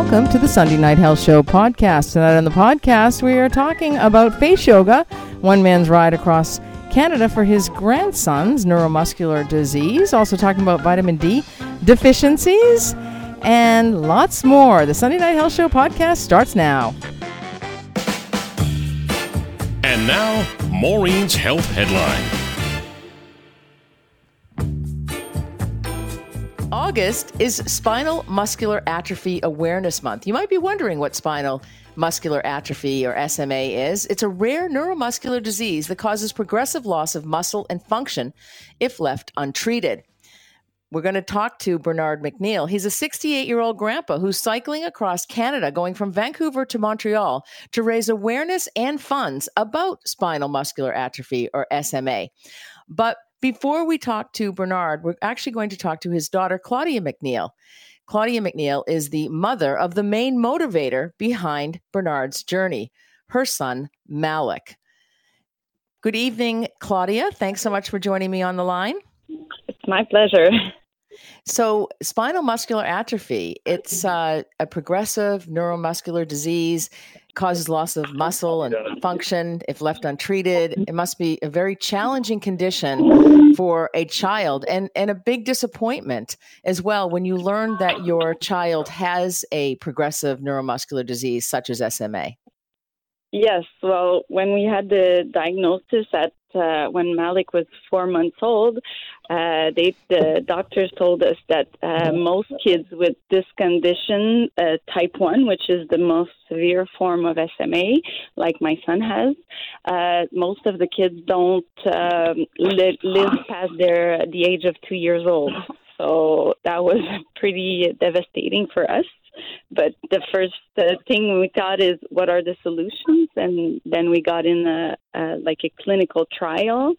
welcome to the Sunday Night Health Show podcast. Tonight on the podcast, we are talking about face yoga, one man's ride across Canada for his grandson's neuromuscular disease. Also talking about vitamin D deficiencies and lots more. The Sunday Night Health Show podcast starts now. And now, Maureen's Health Headline. August is Spinal Muscular Atrophy Awareness Month. You might be wondering what spinal muscular atrophy or SMA is. It's a rare neuromuscular disease that causes progressive loss of muscle and function if left untreated. We're going to talk to Bernard McNeil. He's a 68 year old grandpa who's cycling across Canada, going from Vancouver to Montreal to raise awareness and funds about spinal muscular atrophy or SMA. But before we talk to Bernard, we're actually going to talk to his daughter, Claudia McNeil. Claudia McNeil is the mother of the main motivator behind Bernard's journey, her son, Malik. Good evening, Claudia. Thanks so much for joining me on the line. It's my pleasure. So, spinal muscular atrophy, it's uh, a progressive neuromuscular disease causes loss of muscle and function if left untreated. It must be a very challenging condition for a child and, and a big disappointment as well when you learn that your child has a progressive neuromuscular disease such as SMA. Yes, well, when we had the diagnosis at uh, when Malik was four months old, uh, they the doctors told us that uh, most kids with this condition, uh, type one, which is the most severe form of SMA, like my son has, uh, most of the kids don't um, li- live past their the age of two years old. So that was pretty devastating for us. But the first thing we thought is, what are the solutions? And then we got in a, a like a clinical trial.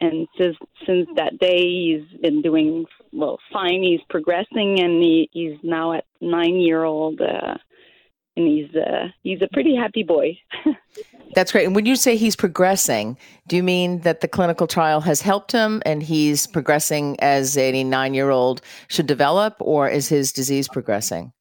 And since since that day, he's been doing well fine. He's progressing, and he, he's now at nine year old. Uh, and he's uh, he's a pretty happy boy. That's great. And when you say he's progressing, do you mean that the clinical trial has helped him and he's progressing as a nine year old should develop, or is his disease progressing?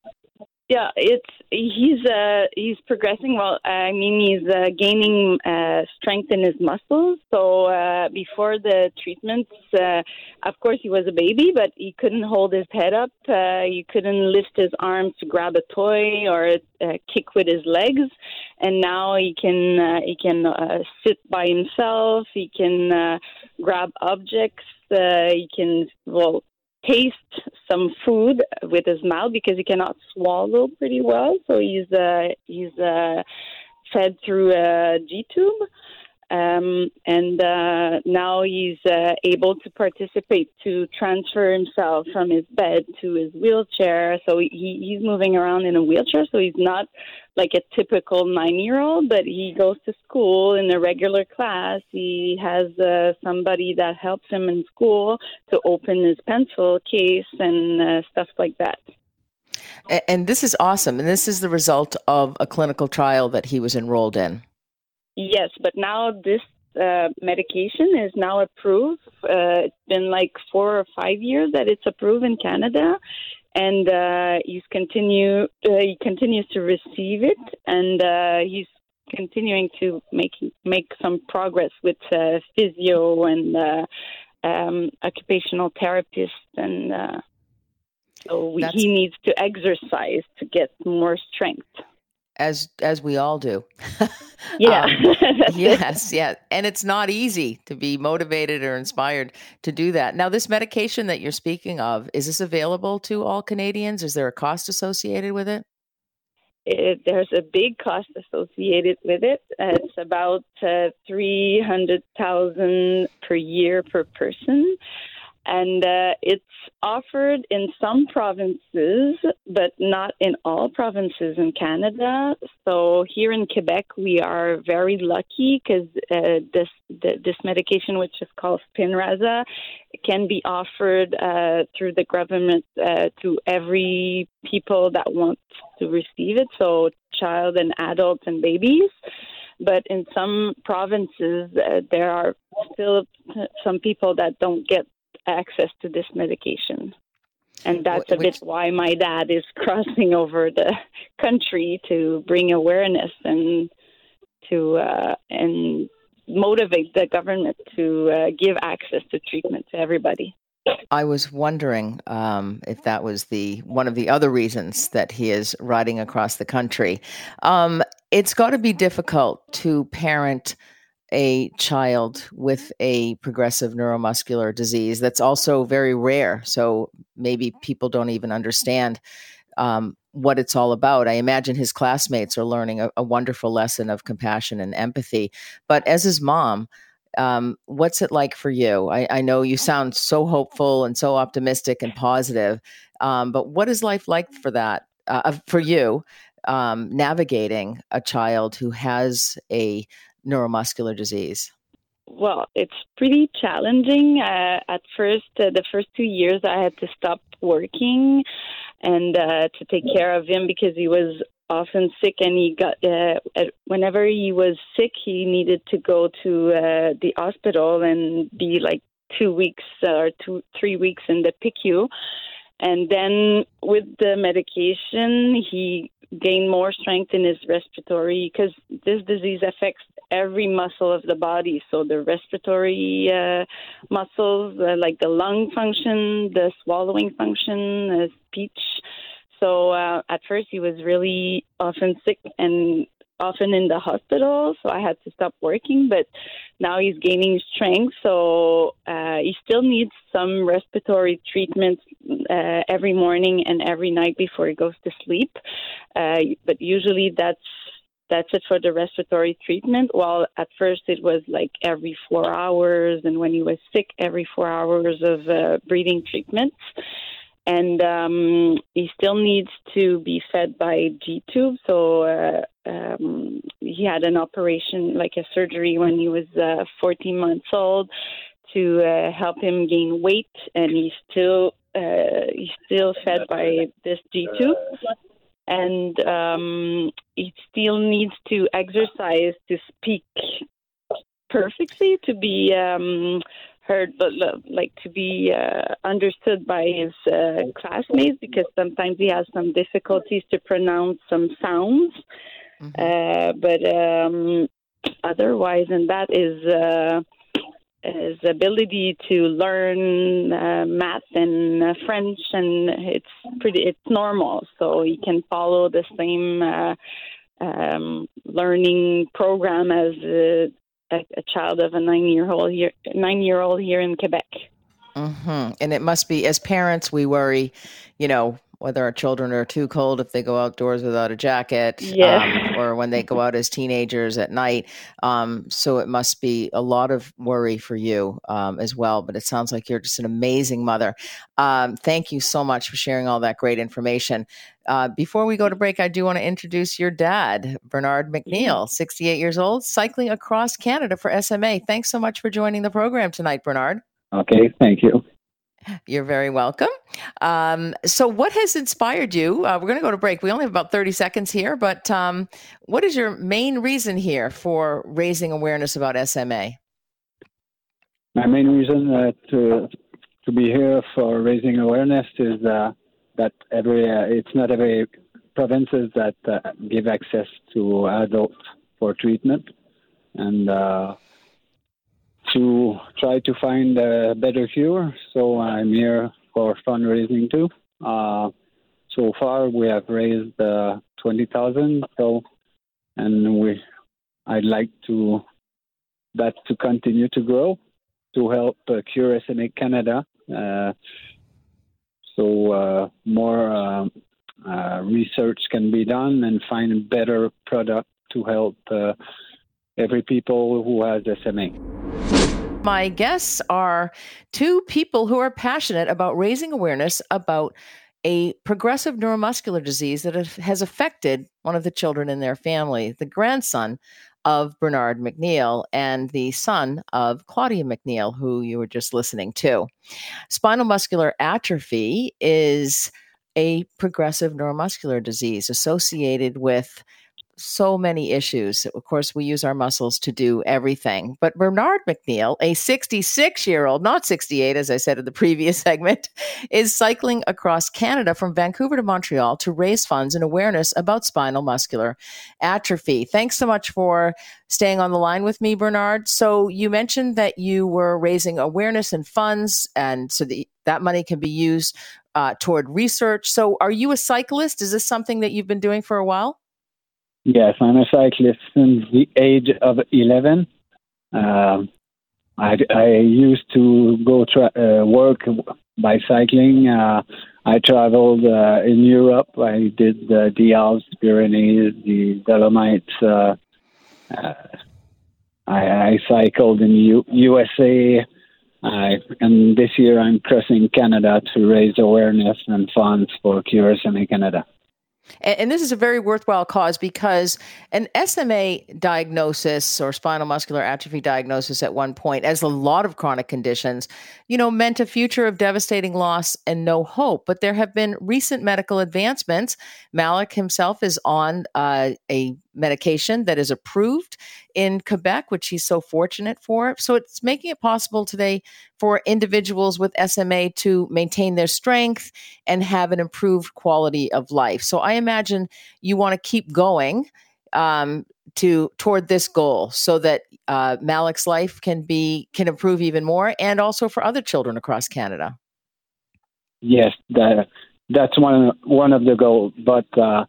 Yeah, it's he's uh he's progressing well. I mean, he's uh, gaining uh, strength in his muscles. So uh, before the treatments, uh, of course, he was a baby, but he couldn't hold his head up. Uh, he couldn't lift his arms to grab a toy or uh, kick with his legs. And now he can uh, he can uh, sit by himself. He can uh, grab objects. Uh, he can well taste some food with his mouth because he cannot swallow pretty well. So he's uh, he's uh, fed through a G tube. Um, and uh, now he's uh, able to participate to transfer himself from his bed to his wheelchair. So he, he's moving around in a wheelchair. So he's not like a typical nine-year-old, but he goes to school in a regular class. He has uh, somebody that helps him in school to open his pencil case and uh, stuff like that. And this is awesome. And this is the result of a clinical trial that he was enrolled in. Yes, but now this uh, medication is now approved. Uh, it's been like four or five years that it's approved in Canada, and uh, he's continue uh, he continues to receive it, and uh, he's continuing to make make some progress with uh, physio and um, occupational therapist, and so we, he needs to exercise to get more strength as as we all do. Yeah. um, yes, yeah. And it's not easy to be motivated or inspired to do that. Now, this medication that you're speaking of, is this available to all Canadians? Is there a cost associated with it? it there's a big cost associated with it. it's about uh, 300,000 per year per person and uh, it's offered in some provinces, but not in all provinces in Canada. So here in Quebec, we are very lucky because uh, this this medication, which is called Spinraza, can be offered uh, through the government uh, to every people that want to receive it. So child and adults and babies but in some provinces uh, there are still some people that don't get access to this medication. and that's a bit why my dad is crossing over the country to bring awareness and to uh, and motivate the government to uh, give access to treatment to everybody. I was wondering um, if that was the one of the other reasons that he is riding across the country. Um, it's got to be difficult to parent a child with a progressive neuromuscular disease that's also very rare. So maybe people don't even understand um, what it's all about. I imagine his classmates are learning a, a, wonderful lesson of compassion and empathy. But as his mom, um, what's it like for you? I, I, know you sound so hopeful and so optimistic and positive, um, but what is life like for that uh, for you? Um, navigating a child who has a neuromuscular disease? Well, it's pretty challenging. Uh, at first, uh, the first two years, I had to stop working and uh, to take care of him because he was often sick and he got uh, whenever he was sick he needed to go to uh, the hospital and be like two weeks or two three weeks in the PICU and then with the medication he gained more strength in his respiratory because this disease affects every muscle of the body. So the respiratory uh, muscles, uh, like the lung function, the swallowing function, uh, speech. So uh, at first he was really often sick and often in the hospital, so I had to stop working. But now he's gaining strength, so uh, he still needs some respiratory treatment uh, every morning and every night before he goes to sleep. Uh, but usually that's that's it for the respiratory treatment. While at first it was like every four hours, and when he was sick, every four hours of uh, breathing treatments. And um, he still needs to be fed by G tube. So uh, um, he had an operation, like a surgery, when he was uh, 14 months old, to uh, help him gain weight, and he's still uh, he's still fed by this G tube and um, it still needs to exercise to speak perfectly to be um, heard, but like to be uh, understood by his uh, classmates because sometimes he has some difficulties to pronounce some sounds. Mm-hmm. Uh, but um, otherwise, and that is uh, his ability to learn uh, math and uh, French, and it's pretty it's normal. So he can follow the same uh, um, learning program as a, a, child of a nine year old here nine year old here in Quebec. Mm-hmm. And it must be as parents we worry, you know, whether our children are too cold if they go outdoors without a jacket, yeah. um, or when they go out as teenagers at night. Um, so it must be a lot of worry for you um, as well. But it sounds like you're just an amazing mother. Um, thank you so much for sharing all that great information. Uh, before we go to break, I do want to introduce your dad, Bernard McNeil, 68 years old, cycling across Canada for SMA. Thanks so much for joining the program tonight, Bernard. Okay, thank you. You're very welcome. Um, so, what has inspired you? Uh, we're going to go to break. We only have about 30 seconds here, but um, what is your main reason here for raising awareness about SMA? My main reason uh, to to be here for raising awareness is uh, that every uh, it's not every provinces that uh, give access to adults for treatment, and uh, to try to find a better cure. So I'm here for fundraising too. Uh, so far, we have raised uh, twenty thousand. So, and we, I'd like to that to continue to grow to help uh, Cure SMA Canada. Uh, so uh, more uh, research can be done and find a better product to help every people who has SMA. My guests are two people who are passionate about raising awareness about a progressive neuromuscular disease that has affected one of the children in their family, the grandson of Bernard McNeil and the son of Claudia McNeil, who you were just listening to. Spinal muscular atrophy is a progressive neuromuscular disease associated with so many issues. Of course, we use our muscles to do everything. But Bernard McNeil, a 66 year old, not 68, as I said in the previous segment, is cycling across Canada from Vancouver to Montreal to raise funds and awareness about spinal muscular atrophy. Thanks so much for staying on the line with me, Bernard. So, you mentioned that you were raising awareness and funds, and so the, that money can be used uh, toward research. So, are you a cyclist? Is this something that you've been doing for a while? Yes, I'm a cyclist since the age of 11. Um, I, I, used to go tra- uh, work by cycling. Uh, I traveled uh, in Europe. I did the Alps, Pyrenees, the Dolomites. Uh, uh, I, I, cycled in U- USA. and this year I'm crossing Canada to raise awareness and funds for Cure SMA Canada. And, and, this is a very worthwhile cause because an SMA diagnosis or spinal muscular atrophy diagnosis at one point, as a lot of chronic conditions, you know, meant a future of devastating loss and no hope. But there have been recent medical advancements. Malik himself is on uh, a medication that is approved in Quebec, which he's so fortunate for. So it's making it possible today for individuals with SMA to maintain their strength and have an improved quality of life. So I imagine you want to keep going um, to toward this goal so that uh, Malik's life can be can improve even more, and also for other children across Canada. Yes, that, that's one one of the goals. But uh,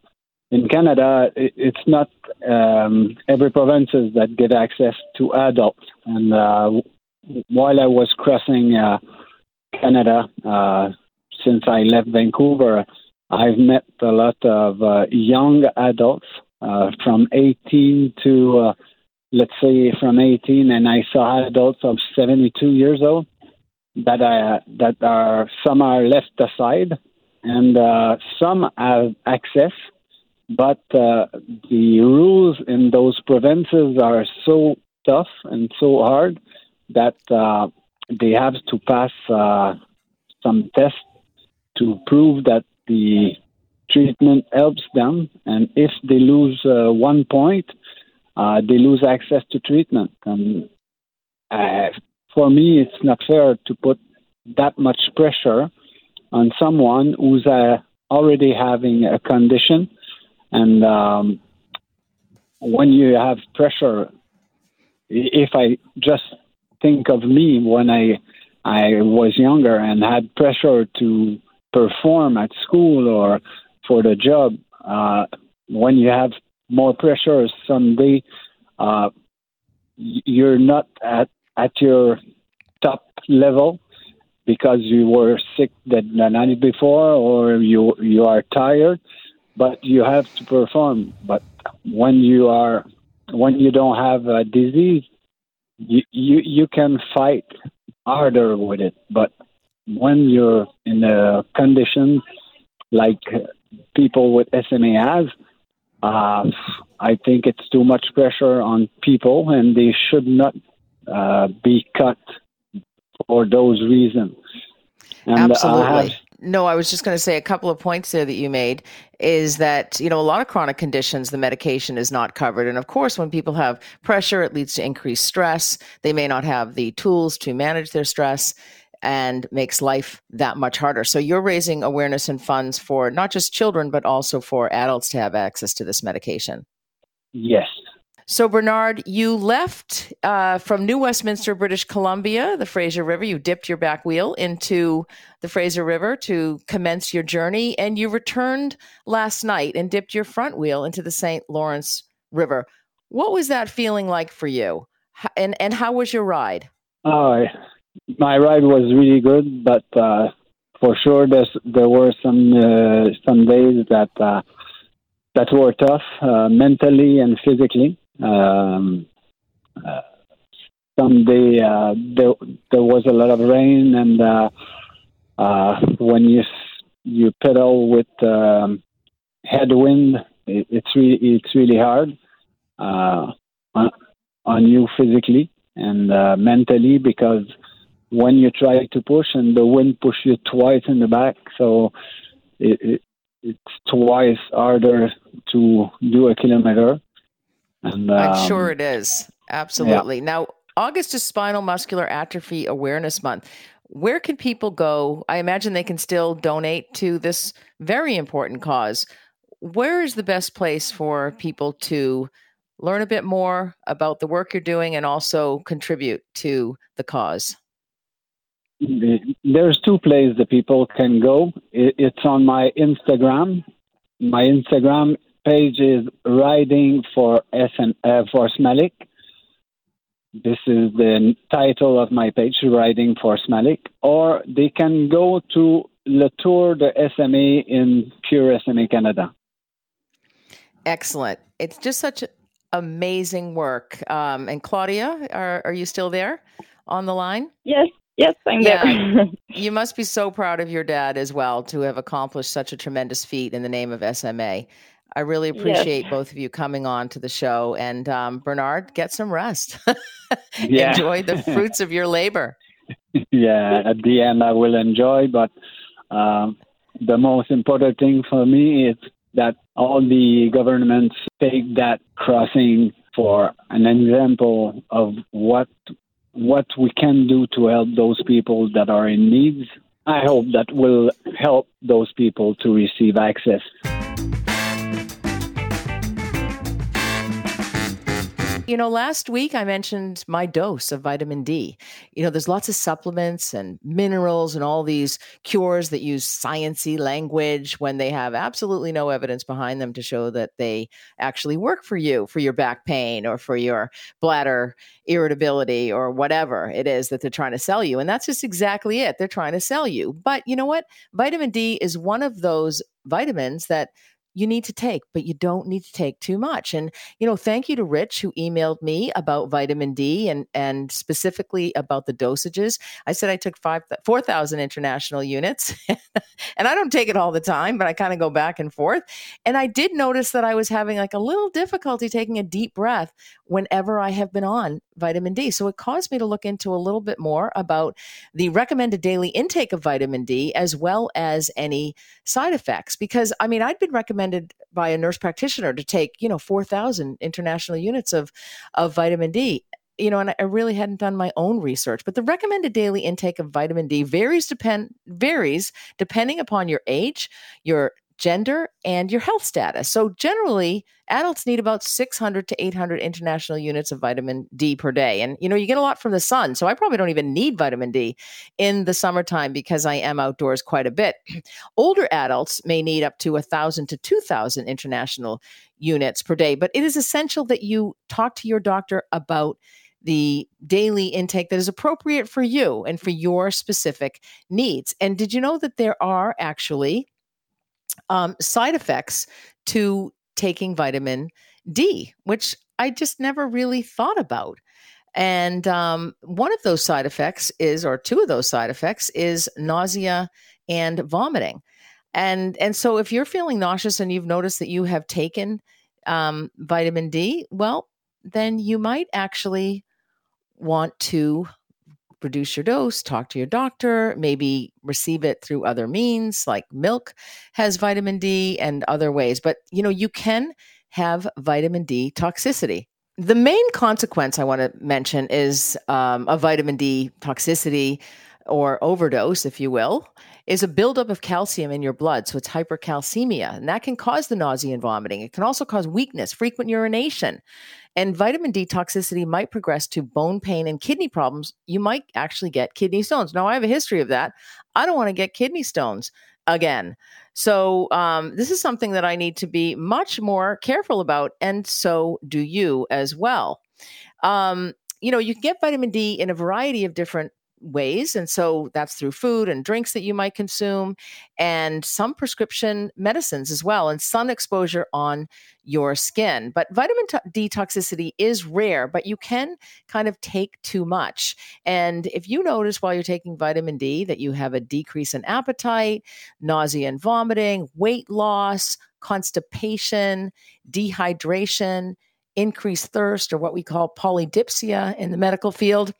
in Canada, it, it's not um, every provinces that get access to adults. And uh, while I was crossing uh, Canada uh, since I left Vancouver, I've met a lot of uh, young adults uh, from 18 to, uh, let's say, from 18, and I saw adults of 72 years old that I that are some are left aside, and some have access but uh, the rules in those provinces are so tough and so hard that uh, they have to pass uh, some tests to prove that the treatment helps them. And if they lose uh, one point, uh, they lose access to treatment. And uh, for me, it's not fair to put that much pressure on someone who's already having a condition and um, when you have pressure, if I just think of me when I I was younger and had pressure to perform at school or for the job, uh, when you have more pressure someday, uh, you're not at at your top level because you were sick the night before or you you are tired but you have to perform. But when you are when you don't have a disease, you you, you can fight harder with it. But when you're in a condition like people with SMA has, uh, I think it's too much pressure on people, and they should not uh, be cut for those reasons. And Absolutely. No, I was just going to say a couple of points there that you made is that, you know, a lot of chronic conditions, the medication is not covered. And of course, when people have pressure, it leads to increased stress. They may not have the tools to manage their stress and makes life that much harder. So you're raising awareness and funds for not just children, but also for adults to have access to this medication. Yes, so, Bernard, you left uh, from New Westminster, British Columbia, the Fraser River. You dipped your back wheel into the Fraser River to commence your journey, and you returned last night and dipped your front wheel into the St. Lawrence River. What was that feeling like for you? And, and how was your ride? Uh, my ride was really good, but uh, for sure there were some uh, some days that uh, that were tough uh, mentally and physically. Um, uh, someday uh, there there was a lot of rain, and uh, uh, when you you pedal with um, headwind, it, it's really it's really hard uh, on, on you physically and uh, mentally because when you try to push and the wind push you twice in the back, so it, it, it's twice harder to do a kilometer. And um, I'm sure it is. Absolutely. Yeah. Now, August is Spinal Muscular Atrophy Awareness Month. Where can people go? I imagine they can still donate to this very important cause. Where is the best place for people to learn a bit more about the work you're doing and also contribute to the cause? There's two places that people can go. It's on my Instagram. My Instagram page is riding for SN, uh, for Smalik. This is the title of my page, Riding for Smalik. Or they can go to Le Tour de SMA in Cure SMA Canada. Excellent. It's just such amazing work. Um, and Claudia, are, are you still there on the line? Yes. Yes, I'm yeah. there. you must be so proud of your dad as well to have accomplished such a tremendous feat in the name of SMA. I really appreciate yes. both of you coming on to the show. And um, Bernard, get some rest. enjoy the fruits of your labor. Yeah, at the end, I will enjoy. But um, the most important thing for me is that all the governments take that crossing for an example of what what we can do to help those people that are in need. I hope that will help those people to receive access. You know, last week I mentioned my dose of vitamin D. You know, there's lots of supplements and minerals and all these cures that use sciency language when they have absolutely no evidence behind them to show that they actually work for you, for your back pain or for your bladder irritability or whatever it is that they're trying to sell you. And that's just exactly it. They're trying to sell you. But you know what? Vitamin D is one of those vitamins that you need to take, but you don't need to take too much. And, you know, thank you to Rich who emailed me about vitamin D and, and specifically about the dosages. I said I took five, 4,000 international units and I don't take it all the time, but I kind of go back and forth. And I did notice that I was having like a little difficulty taking a deep breath whenever I have been on vitamin D. So it caused me to look into a little bit more about the recommended daily intake of vitamin D as well as any side effects. Because I mean, I'd been recommended by a nurse practitioner to take, you know, 4,000 international units of, of vitamin D. You know, and I really hadn't done my own research, but the recommended daily intake of vitamin D varies depend varies depending upon your age, your gender, and your health status. So, generally, adults need about 600 to 800 international units of vitamin D per day. And, you know, you get a lot from the sun. So, I probably don't even need vitamin D in the summertime because I am outdoors quite a bit. Older adults may need up to 1,000 to 2,000 international units per day. But it is essential that you talk to your doctor about the daily intake that is appropriate for you and for your specific needs. And did you know that there are actually um, side effects to taking vitamin D, which I just never really thought about. And um, one of those side effects is, or two of those side effects, is nausea and vomiting. And and so if you're feeling nauseous and you've noticed that you have taken um, vitamin D, well, then you might actually want to reduce your dose, talk to your doctor, maybe receive it through other means like milk has vitamin D and other ways. But you know, you can have vitamin D toxicity. The main consequence I want to mention is um, a vitamin D toxicity or overdose, if you will, is a buildup of calcium in your blood. So it's hypercalcemia, and that can cause the nausea and vomiting. It can also cause weakness, frequent urination. And vitamin D toxicity might progress to bone pain and kidney problems. You might actually get kidney stones. Now, I have a history of that. I don't want to get kidney stones again. So, um, this is something that I need to be much more careful about. And so do you as well. Um, you know, you can get vitamin D in a variety of different ways. And so that's through food and drinks that you might consume, and some prescription medicines as well, and sun exposure on your skin. But vitamin D toxicity is rare, but you can kind of take too much. And if you notice while you're taking vitamin D that you have a decrease in appetite, nausea and vomiting, weight loss, constipation, dehydration, increased thirst, or what we call polydipsia in the medical field,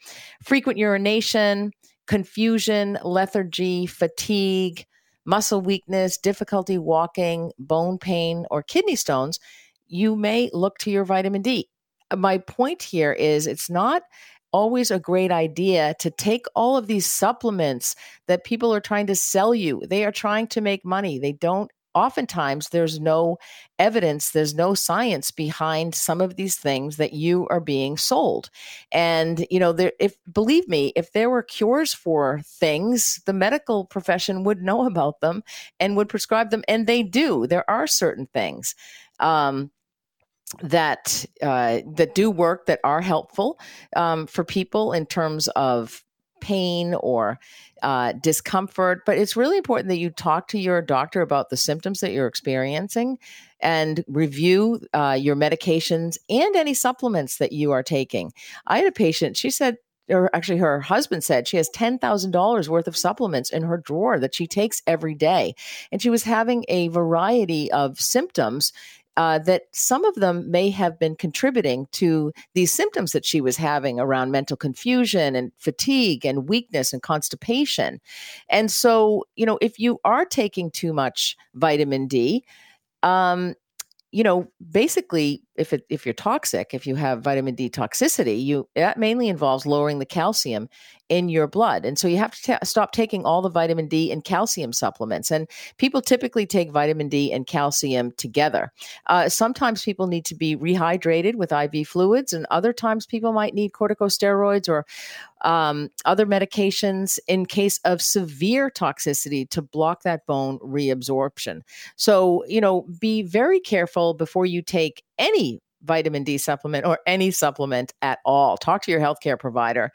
frequent urination, confusion, lethargy, fatigue, muscle weakness, difficulty walking, bone pain, or kidney stones, you may look to your vitamin D. My point here is it's not always a great idea to take all of these supplements that people are trying to sell you. They are trying to make money. They don't oftentimes there's no evidence there's no science behind some of these things that you are being sold. And you know there if believe me if there were cures for things the medical profession would know about them and would prescribe them and they do. There are certain things um, that uh, that do work that are helpful um, for people in terms of pain or uh, discomfort. But it's really important that you talk to your doctor about the symptoms that you're experiencing and review uh, your medications and any supplements that you are taking. I had a patient, she said, or actually her husband said she has $10,000 worth of supplements in her drawer that she takes every day. And she was having a variety of symptoms uh, that some of them may have been contributing to these symptoms that she was having around mental confusion and fatigue and weakness and constipation. And so, you know, if you are taking too much vitamin D, um, you know, basically, if it, if you're toxic, if you have vitamin D toxicity, you that mainly involves lowering the calcium in your blood, and so you have to stop taking all the vitamin D and calcium supplements. And people typically take vitamin D and calcium together. Uh, sometimes people need to be rehydrated with IV fluids, and other times people might need corticosteroids or um, other medications in case of severe toxicity to block that bone reabsorption. So, you know, be very careful before you take any vitamin D supplement or any supplement at all. Talk to your healthcare provider.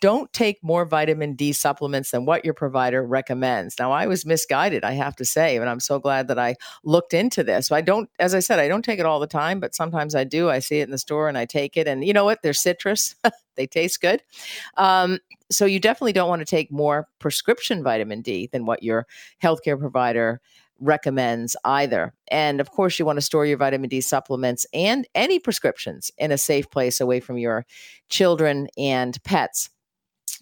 Don't take more vitamin D supplements than what your provider recommends. Now, I was misguided, I have to say, and I'm so glad that I looked into this. I don't, as I said, I don't take it all the time, but sometimes I do. I see it in the store and I take it. And you know what? They're citrus, they taste good. Um, so you definitely don't want to take more prescription vitamin D than what your healthcare provider recommends either. And of course, you want to store your vitamin D supplements and any prescriptions in a safe place away from your children and pets.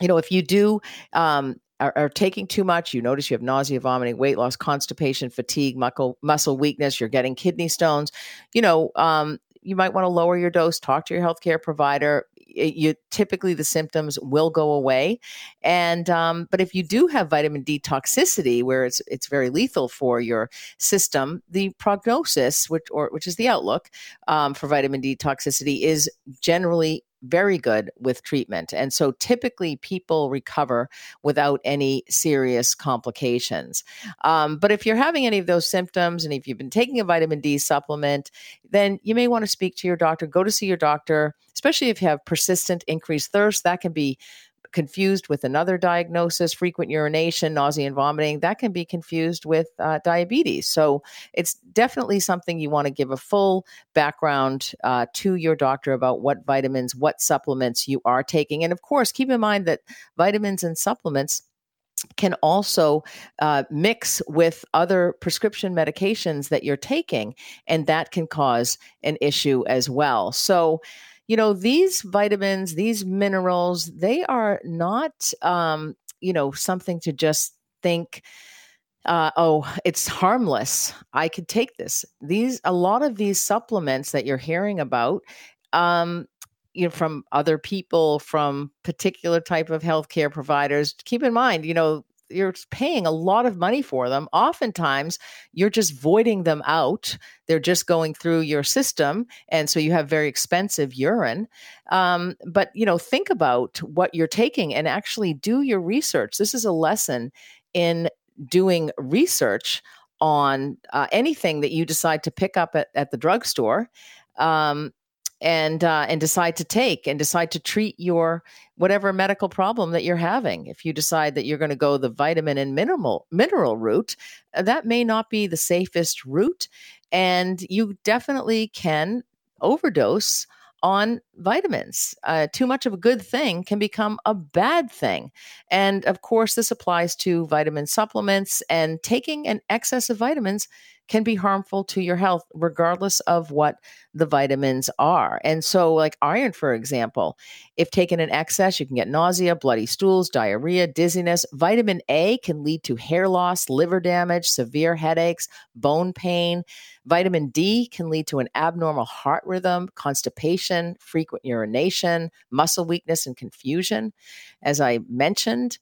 You know, if you do um, are, taking too much, you notice you have nausea, vomiting, weight loss, constipation, fatigue, muscle muscle weakness, you're getting kidney stones. You know, um, you might want to lower your dose. Talk to your healthcare provider you typically the symptoms will go away and um, but if you do have vitamin d toxicity where it's it's very lethal for your system the prognosis which or which is the outlook um, for vitamin d toxicity is generally very good with treatment. And so typically people recover without any serious complications. Um, but if you're having any of those symptoms and if you've been taking a vitamin D supplement, then you may want to speak to your doctor, go to see your doctor, especially if you have persistent increased thirst. That can be confused with another diagnosis, frequent urination, nausea, and vomiting, that can be confused with uh, diabetes. So it's definitely something you want to give a full background uh, to your doctor about what vitamins, what supplements you are taking. And of course, keep in mind that vitamins and supplements can also uh, mix with other prescription medications that you're taking, and that can cause an issue as well. So, you know, these vitamins, these minerals, they are not, um, you know, something to just think, uh, oh, it's harmless. I could take this. These, a lot of these supplements that you're hearing about, um, you know, from other people, from particular type of healthcare providers. Keep in mind, you know, you're paying a lot of money for them. Oftentimes, you're just voiding them out. They're just going through your system, and so you have very expensive urine. Um, but you know, think about what you're taking and actually do your research. This is a lesson in doing research on uh, anything that you decide to pick up at, at the drugstore. Um, and uh, and decide to take and decide to treat your whatever medical problem that you're having. If you decide that you're going to go the vitamin and mineral mineral route, uh, that may not be the safest route, and you definitely can overdose on vitamins. Uh, too much of a good thing can become a bad thing. And of course, this applies to vitamin supplements, and taking an excess of vitamins can be harmful to your health, regardless of what the vitamins are. And so, like iron, for example, if taken in excess, you can get nausea, bloody stools, diarrhea, dizziness. Vitamin A can lead to hair loss, liver damage, severe headaches, bone pain. Vitamin D can lead to an abnormal heart rhythm, constipation, frequent urination, muscle weakness, and confusion. As I mentioned,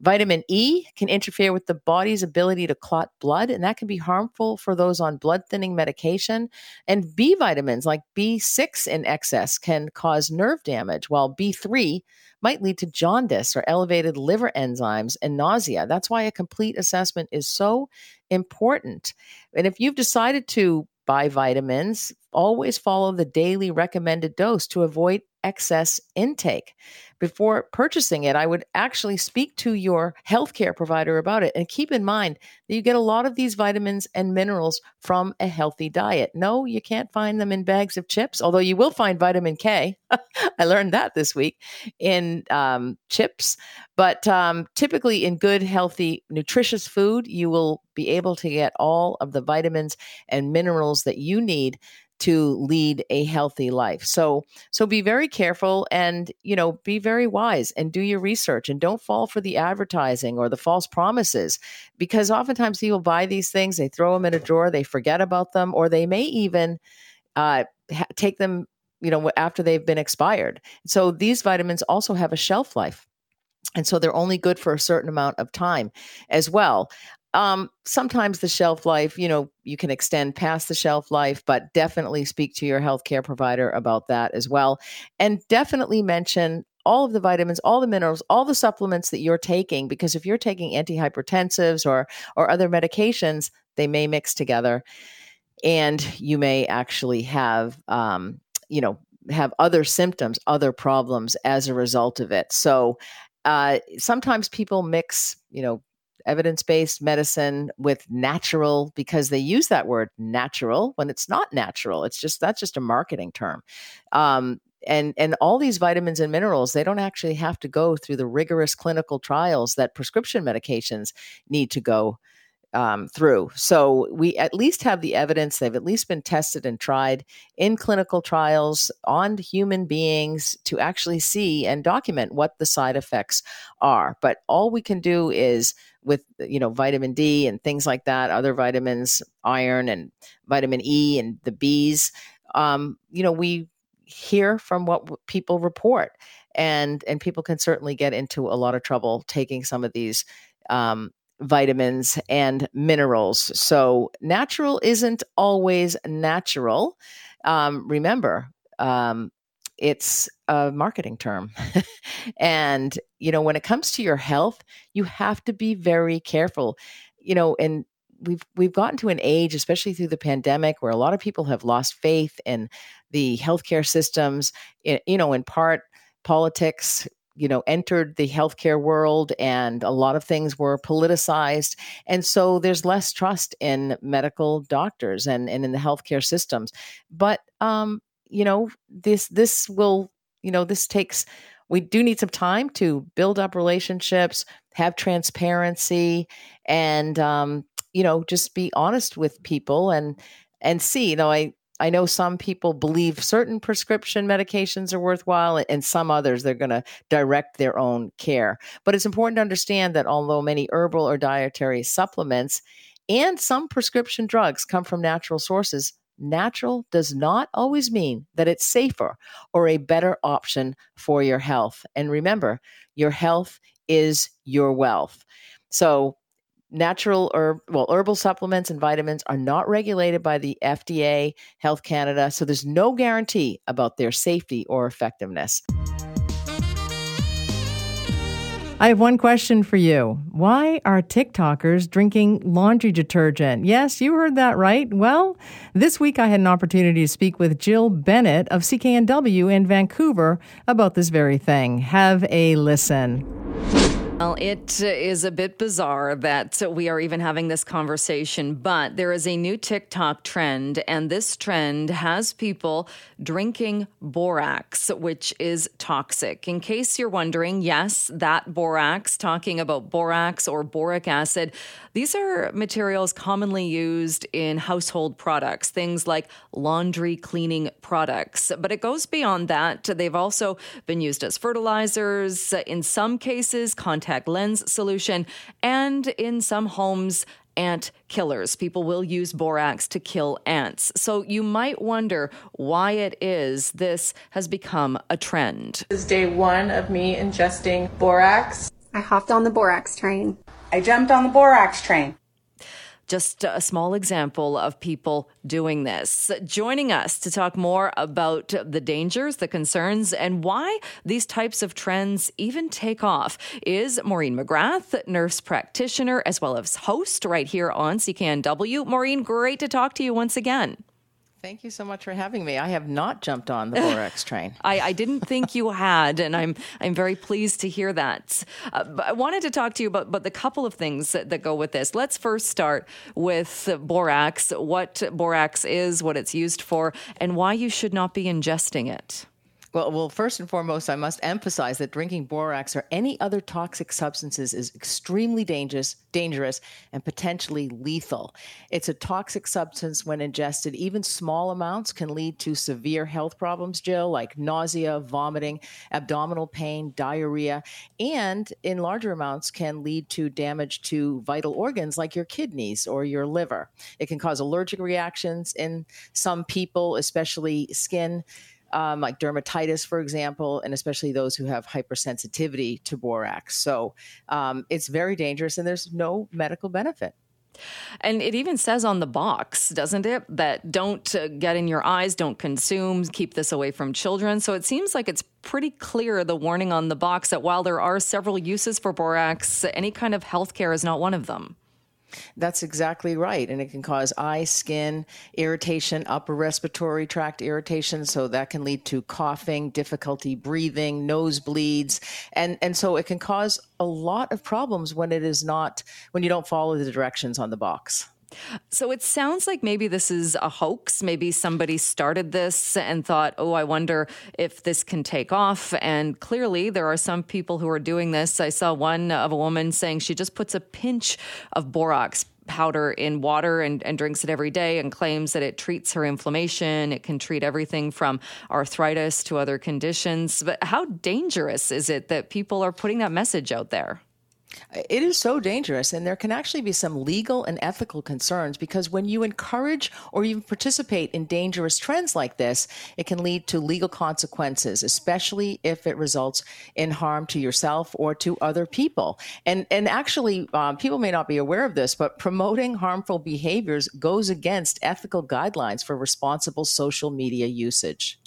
Vitamin E can interfere with the body's ability to clot blood, and that can be harmful for those on blood thinning medication. And B vitamins, like B6 in excess, can cause nerve damage, while B3 might lead to jaundice or elevated liver enzymes and nausea. That's why a complete assessment is so important. And if you've decided to buy vitamins, always follow the daily recommended dose to avoid excess intake. Before purchasing it, I would actually speak to your healthcare provider about it and keep in mind that you get a lot of these vitamins and minerals from a healthy diet. No, you can't find them in bags of chips, although you will find vitamin K. I learned that this week in um, chips. But um, typically, in good, healthy, nutritious food, you will be able to get all of the vitamins and minerals that you need to lead a healthy life. So so be very careful and you know be very wise and do your research and don't fall for the advertising or the false promises because oftentimes people buy these things they throw them in a drawer they forget about them or they may even uh, ha- take them you know after they've been expired. So these vitamins also have a shelf life. And so they're only good for a certain amount of time as well. Um, sometimes the shelf life, you know, you can extend past the shelf life, but definitely speak to your healthcare provider about that as well. And definitely mention all of the vitamins, all the minerals, all the supplements that you're taking, because if you're taking antihypertensives or or other medications, they may mix together, and you may actually have, um, you know, have other symptoms, other problems as a result of it. So uh, sometimes people mix, you know, evidence based medicine with natural because they use that word natural when it's not natural. It's just that's just a marketing term. Um, and and all these vitamins and minerals they don't actually have to go through the rigorous clinical trials that prescription medications need to go um, through. So we at least have the evidence. They've at least been tested and tried in clinical trials on human beings to actually see and document what the side effects are. But all we can do is with you know vitamin D and things like that, other vitamins, iron and vitamin E and the B's. Um, you know, we hear from what people report, and and people can certainly get into a lot of trouble taking some of these um, vitamins and minerals. So natural isn't always natural. Um, remember, um, it's a marketing term. and, you know, when it comes to your health, you have to be very careful. You know, and we've we've gotten to an age, especially through the pandemic, where a lot of people have lost faith in the healthcare systems. You know, in part, politics you know entered the healthcare world and a lot of things were politicized. And so there's less trust in medical doctors and, and in the healthcare systems. But um, you know this this will you know this takes we do need some time to build up relationships have transparency and um, you know just be honest with people and and see you know i i know some people believe certain prescription medications are worthwhile and some others they're going to direct their own care but it's important to understand that although many herbal or dietary supplements and some prescription drugs come from natural sources natural does not always mean that it's safer or a better option for your health. And remember, your health is your wealth. So, natural or well herbal supplements and vitamins are not regulated by the FDA, Health Canada, so there's no guarantee about their safety or effectiveness. I have one question for you. Why are TikTokers drinking laundry detergent? Yes, you heard that right. Well, this week I had an opportunity to speak with Jill Bennett of CKNW in Vancouver about this very thing. Have a listen. Well, it is a bit bizarre that we are even having this conversation, but there is a new TikTok trend, and this trend has people drinking borax, which is toxic. In case you're wondering, yes, that borax, talking about borax or boric acid, these are materials commonly used in household products, things like laundry cleaning products. But it goes beyond that. They've also been used as fertilizers, in some cases, contact lens solution, and in some homes, ant killers. People will use borax to kill ants. So you might wonder why it is this has become a trend. This is day one of me ingesting borax. I hopped on the borax train. I jumped on the borax train just a small example of people doing this. Joining us to talk more about the dangers, the concerns, and why these types of trends even take off is Maureen McGrath, nurse practitioner, as well as host right here on CKNW. Maureen, great to talk to you once again. Thank you so much for having me. I have not jumped on the Borax train. I, I, didn't think you had, and I'm I'm very pleased to hear that. Uh, but I wanted to talk to you about, about the couple of things that, that go with this. Let's first start with borax, what borax is, what it's used for, and why you should not be ingesting it. Well, well, first and foremost, I must emphasize that drinking borax or any other toxic substances is extremely dangerous, dangerous, and potentially lethal. It's a toxic substance when ingested. Even small amounts can lead to severe health problems, Jill, like nausea, vomiting, abdominal pain, diarrhea, and in larger amounts can lead to damage to vital organs like your kidneys or your liver. It can cause allergic reactions in some people, especially skin um, like dermatitis, for example, and especially those who have hypersensitivity to borax. So um, it's very dangerous, and there's no medical benefit. And it even says on the box, doesn't it, that don't uh, get in your eyes, don't consume, keep this away from children. So it seems like it's pretty clear the warning on the box that while there are several uses for borax, any kind of healthcare is not one of them. That's exactly right. And it can cause eye, skin irritation, upper respiratory tract irritation. So that can lead to coughing, difficulty breathing, nosebleeds. And, and so it can cause a lot of problems when it is not, when you don't follow the directions on the box. So it sounds like maybe this is a hoax. Maybe somebody started this and thought, oh, I wonder if this can take off. And clearly, there are some people who are doing this. I saw one of a woman saying she just puts a pinch of borax powder in water and, and drinks it every day and claims that it treats her inflammation. It can treat everything from arthritis to other conditions. But how dangerous is it that people are putting that message out there? It is so dangerous, and there can actually be some legal and ethical concerns because when you encourage or even participate in dangerous trends like this, it can lead to legal consequences, especially if it results in harm to yourself or to other people. And and actually, um, people may not be aware of this, but promoting harmful behaviors goes against ethical guidelines for responsible social media usage.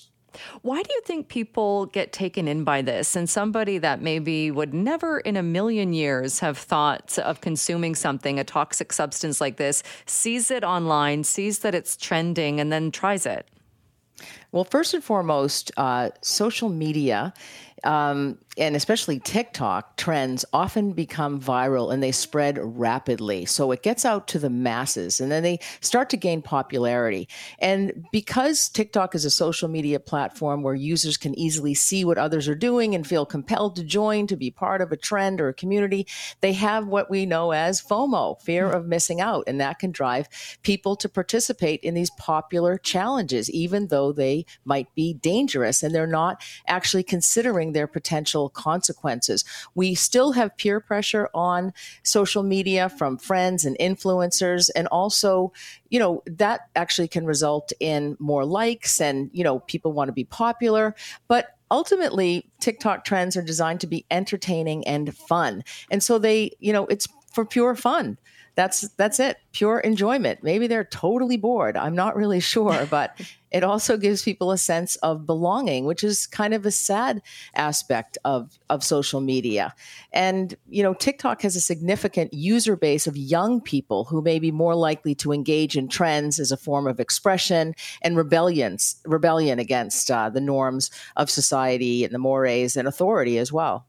Why do you think people get taken in by this? And somebody that maybe would never in a million years have thought of consuming something, a toxic substance like this, sees it online, sees that it's trending, and then tries it? Well, first and foremost, uh, social media um, and especially TikTok trends often become viral and they spread rapidly. So it gets out to the masses and then they start to gain popularity. And because TikTok is a social media platform where users can easily see what others are doing and feel compelled to join to be part of a trend or a community, they have what we know as FOMO, fear of missing out. And that can drive people to participate in these popular challenges, even though they might be dangerous and they're not actually considering their potential consequences. We still have peer pressure on social media from friends and influencers, and also, you know, that actually can result in more likes and, you know, people want to be popular. But ultimately, TikTok trends are designed to be entertaining and fun. And so they, you know, it's for pure fun that's that's it pure enjoyment maybe they're totally bored i'm not really sure but it also gives people a sense of belonging, which is kind of a sad aspect of, of social media. And, you know, TikTok has a significant user base of young people who may be more likely to engage in trends as a form of expression and rebellions, rebellion against uh, the norms of society and the mores and authority as well.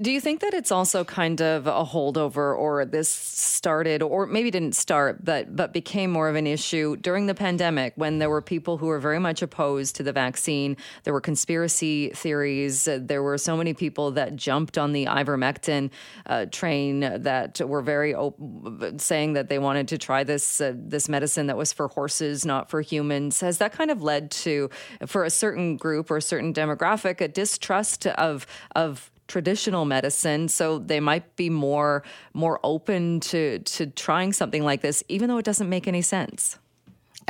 Do you think that it's also kind of a holdover, or this started, or maybe didn't start, but but became more of an issue during the pandemic when there were people who were very much opposed to the vaccine. There were conspiracy theories. There were so many people that jumped on the ivermectin uh, train that were very saying that they wanted to try this uh, this medicine that was for horses, not for humans. Has that kind of led to, for a certain group or a certain demographic, a distrust of of traditional medicine so they might be more more open to to trying something like this even though it doesn't make any sense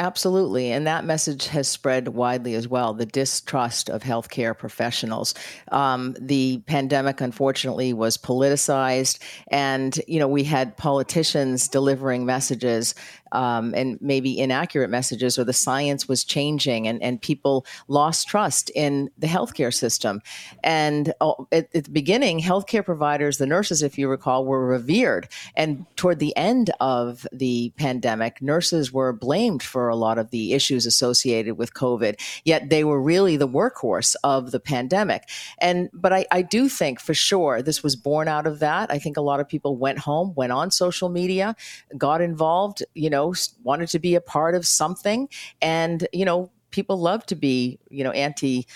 Absolutely. And that message has spread widely as well the distrust of healthcare professionals. Um, the pandemic, unfortunately, was politicized. And, you know, we had politicians delivering messages um, and maybe inaccurate messages, or the science was changing, and, and people lost trust in the healthcare system. And uh, at, at, the beginning, healthcare providers, the nurses, if you recall, were revered. And toward the end of the pandemic, nurses were blamed for a lot of the issues associated with COVID, yet they were really the workhorse of the pandemic. And but I, I do think for sure this was born out of that. I think a lot of people went home, went on social media, got involved, you know know, wanted to be a part of something. And, you know, people love to be, you know, anti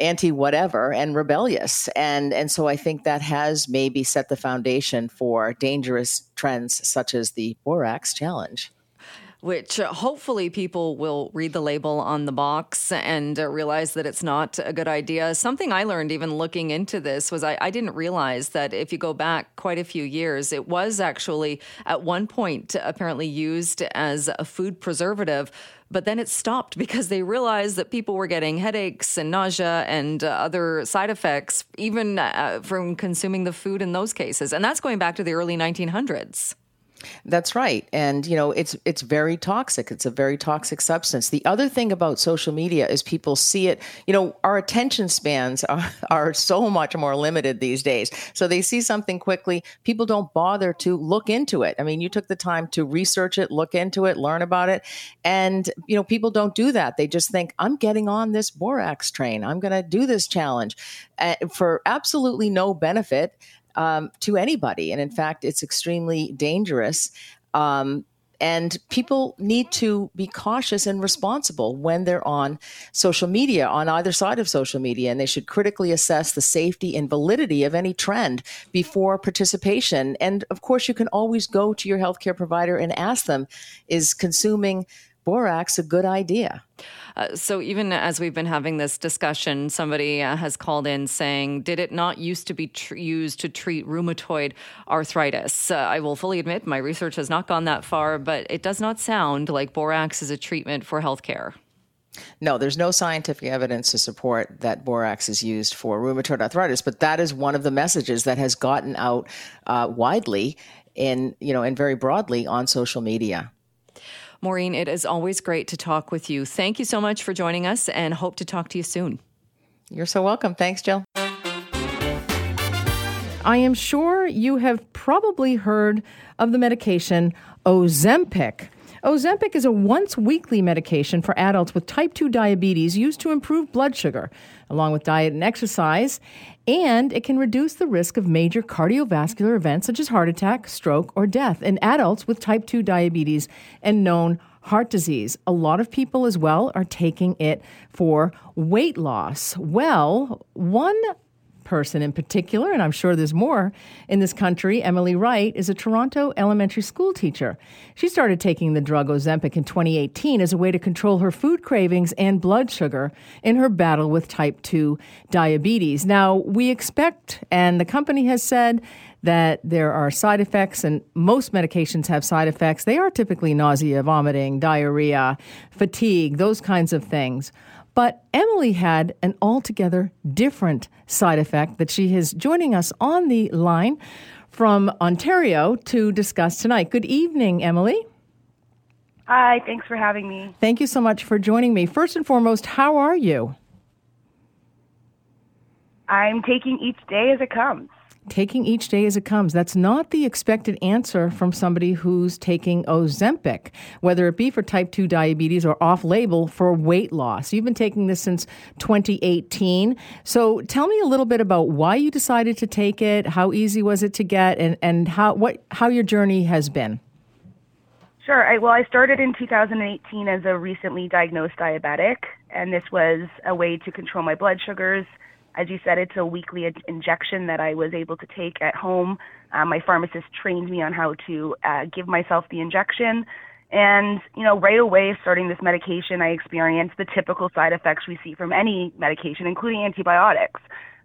anti whatever and rebellious and and so i think that has maybe set the foundation for dangerous trends such as the borax challenge which uh, hopefully people will read the label on the box and uh, realize that it's not a good idea. Something I learned even looking into this was I, I, didn't realize that if you go back quite a few years, it was actually at one point apparently used as a food preservative. But then it stopped because they realized that people were getting headaches and nausea and uh, other side effects, even uh, from consuming the food in those cases. And that's going back to the early 1900s. That's right. And you know, it's it's very toxic. It's a very toxic substance. The other thing about social media is people see it, you know, our attention spans are, are so much more limited these days. So they see something quickly, people don't bother to look into it. I mean, you took the time to research it, look into it, learn about it, and you know, people don't do that. They just think I'm getting on this borax train. I'm going to do this challenge uh, for absolutely no benefit um, to anybody. And in fact, it's extremely dangerous. Um, and people need to be cautious and responsible when they're on social media, on either side of social media. And they should critically assess the safety and validity of any trend before participation. And of course, you can always go to your healthcare provider and ask them is consuming borax a good idea? Uh, so, even as we've been having this discussion, somebody uh, has called in saying, Did it not used to be tr- used to treat rheumatoid arthritis? Uh, I will fully admit my research has not gone that far, but it does not sound like borax is a treatment for healthcare. No, there's no scientific evidence to support that borax is used for rheumatoid arthritis, but that is one of the messages that has gotten out uh, widely in, you know, and very broadly on social media. Maureen, it is always great to talk with you. Thank you so much for joining us and hope to talk to you soon. You're so welcome. Thanks, Jill. I am sure you have probably heard of the medication Ozempic. Ozempic is a once weekly medication for adults with type 2 diabetes used to improve blood sugar, along with diet and exercise, and it can reduce the risk of major cardiovascular events such as heart attack, stroke, or death in adults with type 2 diabetes and known heart disease. A lot of people as well are taking it for weight loss. Well, one person in particular, and I'm sure there's more in this country, Emily Wright, is a Toronto elementary school teacher. She started taking the drug Ozempic in 2018 as a way to control her food cravings and blood sugar in her battle with type 2 diabetes. Now, we expect, and the company has said, that there are side effects, and most medications have side effects. They are typically nausea, vomiting, diarrhea, fatigue, those kinds of things. But Emily had an altogether different side effect that she is joining us on the line from Ontario to discuss tonight. Good evening, Emily. Hi, thanks for having me. Thank you so much for joining me. First and foremost, how are you? I'm taking each day as it comes. Taking each day as it comes. That's not the expected answer from somebody who's taking Ozempic, whether it be for type 2 diabetes or off label for weight loss. You've been taking this since 2018. So tell me a little bit about why you decided to take it, how easy was it to get, and, and how, what, how your journey has been. Sure. I, well, I started in 2018 as a recently diagnosed diabetic, and this was a way to control my blood sugars as you said, it's a weekly injection that I was able to take at home. Uh, my pharmacist trained me on how to uh, give myself the injection. And, you know, right away starting this medication, I experienced the typical side effects we see from any medication, including antibiotics,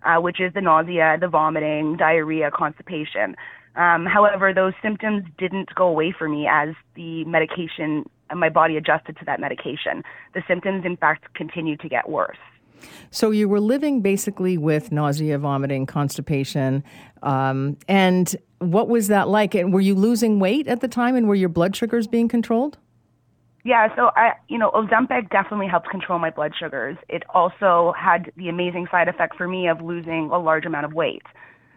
uh, which is the nausea, the vomiting, diarrhea, constipation. Um, however, those symptoms didn't go away for me as the medication, my body adjusted to that medication. The symptoms, in fact, continued to get worse. So you were living basically with nausea, vomiting, constipation, um, and what was that like? And were you losing weight at the time, and were your blood sugars being controlled? Yeah, so I, you know, Ozempic definitely helped control my blood sugars. It also had the amazing side effect for me of losing a large amount of weight.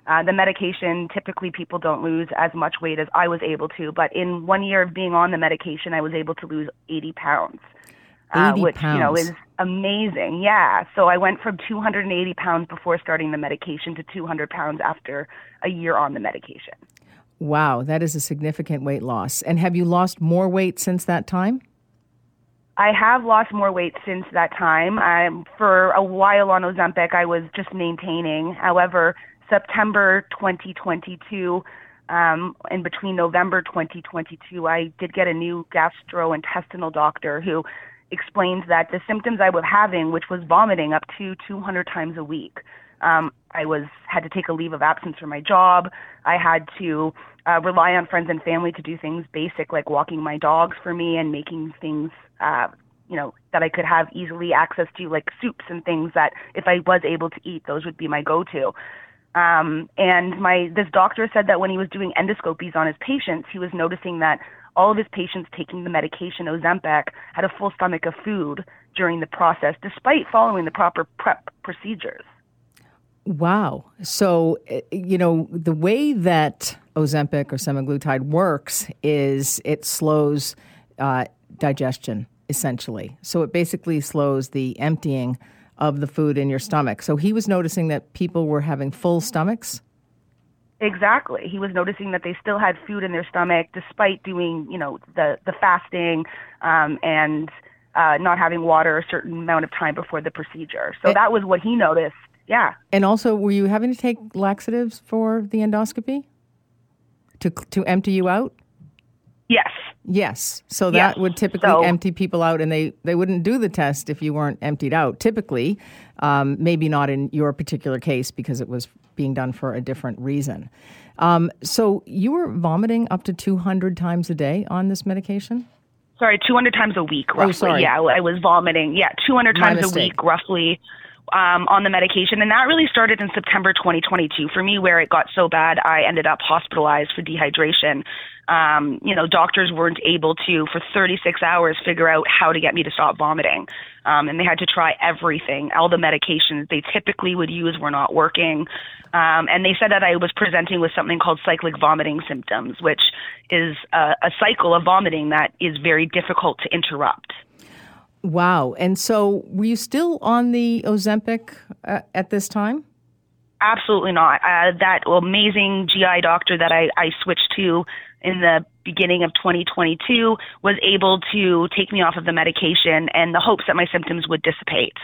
Uh, the medication, typically people don't lose as much weight as I was able to, but in one year of being on the medication, I was able to lose 80 pounds uh, which pounds. you know is amazing. Yeah. So I went from 280 pounds before starting the medication to 200 pounds after a year on the medication. Wow, that is a significant weight loss. And have you lost more weight since that time? I have lost more weight since that time. Um, for a while on Ozempic, I was just maintaining. However, September 2022, um, in between November 2022, I did get a new gastrointestinal doctor who explained that the symptoms I was having, which was vomiting up to 200 times a week, um, I was had to take a leave of absence from my job. I had to uh, rely on friends and family to do things basic like walking my dogs for me and making things, uh, you know, that I could have easily access to, like soups and things that if I was able to eat, those would be my go-to. Um, and my this doctor said that when he was doing endoscopies on his patients, he was noticing that all of his patients taking the medication Ozempic had a full stomach of food during the process, despite following the proper prep procedures. Wow. So, eh, you know, the way that Ozempic or semaglutide works is it slows uh, digestion, essentially. So it basically slows the emptying of the food in your stomach. So he was noticing that people were having full stomachs. Exactly. He was noticing that they still had food in their stomach despite doing, you know, the the fasting um, and uh, not having water a certain amount of time before the procedure. So that was what he noticed. Yeah. And also, were you having to take laxatives for the endoscopy to to empty you out? Yes. Yes. So that Yes. would typically So- empty people out, and they, they wouldn't do the test if you weren't emptied out. Typically, um, maybe not in your particular case because it was being done for a different reason. Um, so you were vomiting up to 200 times a day on this medication? Sorry, 200 times a week, roughly. Oh, sorry. Yeah, I was vomiting. Yeah, 200 times a week, roughly, um, on the medication. And that really started in September 2022. For me, where it got so bad, I ended up hospitalized for dehydration. Um, you know, doctors weren't able to, for 36 hours, figure out how to get me to stop vomiting. Um, and they had to try everything. All the medications they typically would use were not working. Um, and they said that I was presenting with something called cyclic vomiting symptoms, which is a, a cycle of vomiting that is very difficult to interrupt. Wow. And so were you still on the Ozempic uh, at this time? Absolutely not. Uh, that amazing GI doctor that I, I switched to in the beginning of 2022 was able to take me off of the medication and the hopes that my symptoms would dissipate.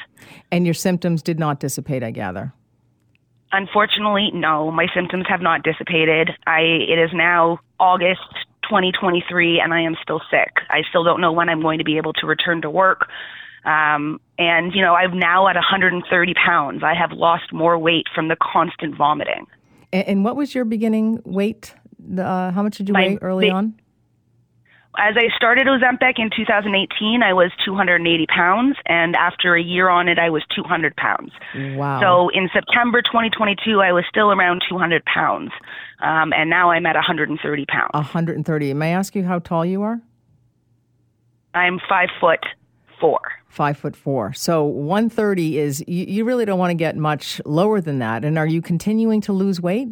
And your symptoms did not dissipate, I gather. Unfortunately, no, my symptoms have not dissipated. I it is now August 2023 and I am still sick. I still don't know when I'm going to be able to return to work. Um, and you know, I'm now at 130 pounds. I have lost more weight from the constant vomiting. And, and what was your beginning weight? Uh, how much did you My weigh early ba- on? As I started Ozempic in 2018, I was 280 pounds, and after a year on it, I was 200 pounds. Wow. So in September 2022, I was still around 200 pounds, um, and now I'm at 130 pounds. 130. May I ask you how tall you are? I'm five foot four. Five foot four. So 130 is, you, you really don't want to get much lower than that. And are you continuing to lose weight?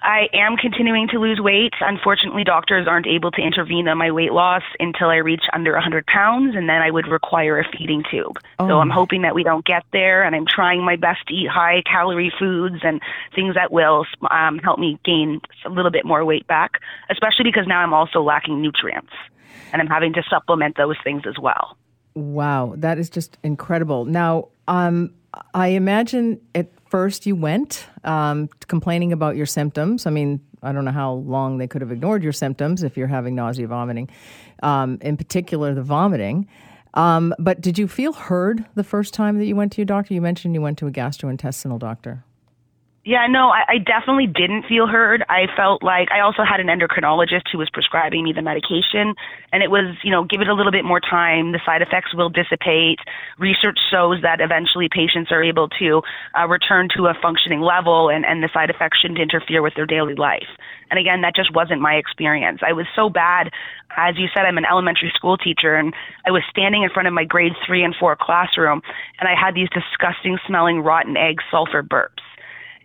I am continuing to lose weight. Unfortunately, doctors aren't able to intervene on my weight loss until I reach under 100 pounds, and then I would require a feeding tube. Oh. So I'm hoping that we don't get there, and I'm trying my best to eat high calorie foods and things that will um, help me gain a little bit more weight back, especially because now I'm also lacking nutrients, and I'm having to supplement those things as well. Wow, that is just incredible. Now, um, I imagine at first you went um, complaining about your symptoms. I mean, I don't know how long they could have ignored your symptoms if you're having nausea, vomiting, um, in particular the vomiting. Um, but did you feel heard the first time that you went to your doctor? You mentioned you went to a gastrointestinal doctor. Yeah, no, I, I definitely didn't feel heard. I felt like I also had an endocrinologist who was prescribing me the medication, and it was, you know, give it a little bit more time. The side effects will dissipate. Research shows that eventually patients are able to uh, return to a functioning level, and, and the side effects shouldn't interfere with their daily life. And again, that just wasn't my experience. I was so bad. As you said, I'm an elementary school teacher, and I was standing in front of my grade three and four classroom, and I had these disgusting smelling rotten egg sulfur burps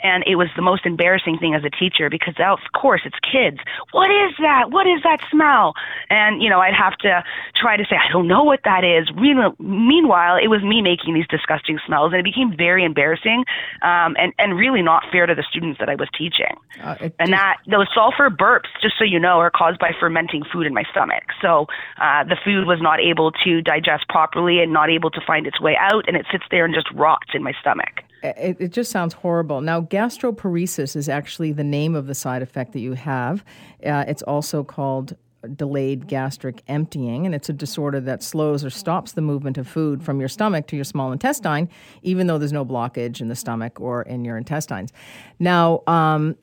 and it was the most embarrassing thing as a teacher because of course it's kids. What is that? What is that smell? And you know i'd have to try to say i don't know what that is. Meanwhile it was me making these disgusting smells and it became very embarrassing um, and and really not fair to the students that i was teaching. Uh, and that those sulfur burps just so you know are caused by fermenting food in my stomach. So uh, the food was not able to digest properly and not able to find its way out and it sits there and just rots in my stomach it, it, just sounds horrible. Now, gastroparesis is actually the name of the side effect that you have. Uh, it's also called delayed gastric emptying, and it's a disorder that slows or stops the movement of food from your stomach to your small intestine, even though there's no blockage in the stomach or in your intestines. Now, um,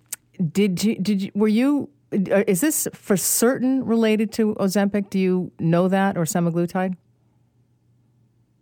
did you, did you, were you? Uh, is this for certain related to Ozempic? Do you know that or semaglutide?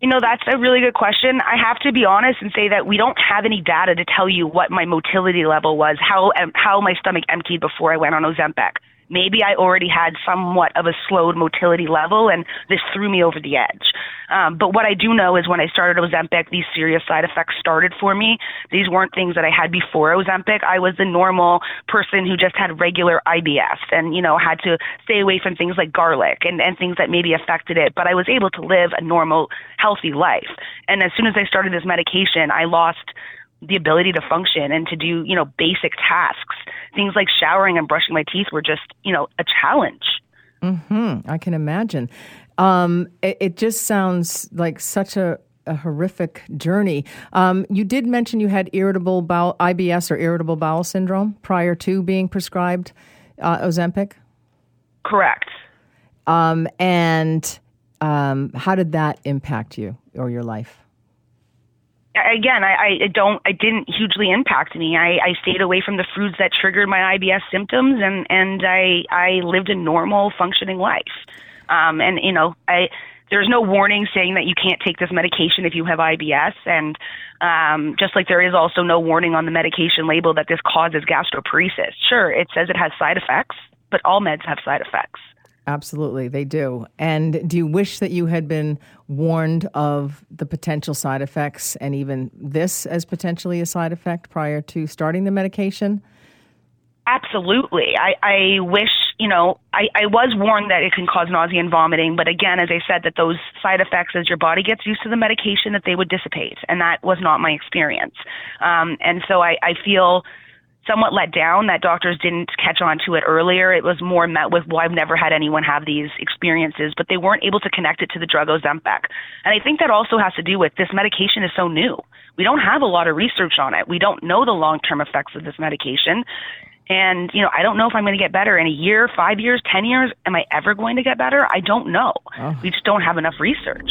You know, that's a really good question. I have to be honest and say that we don't have any data to tell you what my motility level was, how how my stomach emptied before I went on Ozempic maybe I already had somewhat of a slowed motility level and this threw me over the edge. Um, but what I do know is when I started Ozempic, these serious side effects started for me. These weren't things that I had before Ozempic. I was the normal person who just had regular IBS and, you know, had to stay away from things like garlic and, and things that maybe affected it. But I was able to live a normal, healthy life. And as soon as I started this medication, I lost the ability to function and to do, you know, basic tasks. Things like showering and brushing my teeth were just, you know, a challenge. Hmm. I can imagine. Um, it, it, just sounds like such a, a horrific journey. Um, you did mention you had irritable bowel IBS or irritable bowel syndrome prior to being prescribed uh, Ozempic. Correct. Um, and um, how did that impact you or your life? Again, I, I don't, I didn't hugely impact me. I, I stayed away from the foods that triggered my IBS symptoms, and and I I lived a normal functioning life. Um, and you know, I there's no warning saying that you can't take this medication if you have IBS, and um, just like there is also no warning on the medication label that this causes gastroparesis. Sure, it says it has side effects, but all meds have side effects. Absolutely, they do. And do you wish that you had been warned of the potential side effects and even this as potentially a side effect prior to starting the medication? Absolutely. I, I wish, you know, I, I was warned that it can cause nausea and vomiting, but again, as I said, that those side effects, as your body gets used to the medication, that they would dissipate. And that was not my experience. Um, and so I, I feel somewhat let down that doctors didn't catch on to it earlier. It was more met with, well, I've never had anyone have these experiences, but they weren't able to connect it to the drug Ozempic. And I think that also has to do with this medication is so new. We don't have a lot of research on it. We don't know the long term effects of this medication. And, you know, I don't know if I'm going to get better in a year, five years, 10 years. Am I ever going to get better? I don't know. Oh. We just don't have enough research.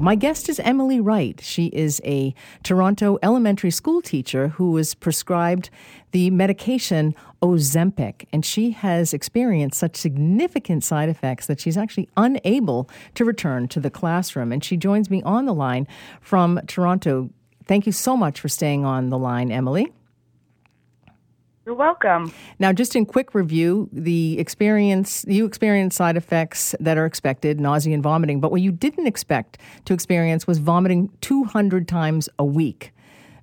My guest is Emily Wright. She is a Toronto elementary school teacher who was prescribed the medication Ozempic, and she has experienced such significant side effects that she's actually unable to return to the classroom. And she joins me on the line from Toronto. Thank you so much for staying on the line, Emily. You're welcome. Now, just in quick review, the experience you experienced side effects that are expected, nausea and vomiting. But what you didn't expect to experience was vomiting 200 times a week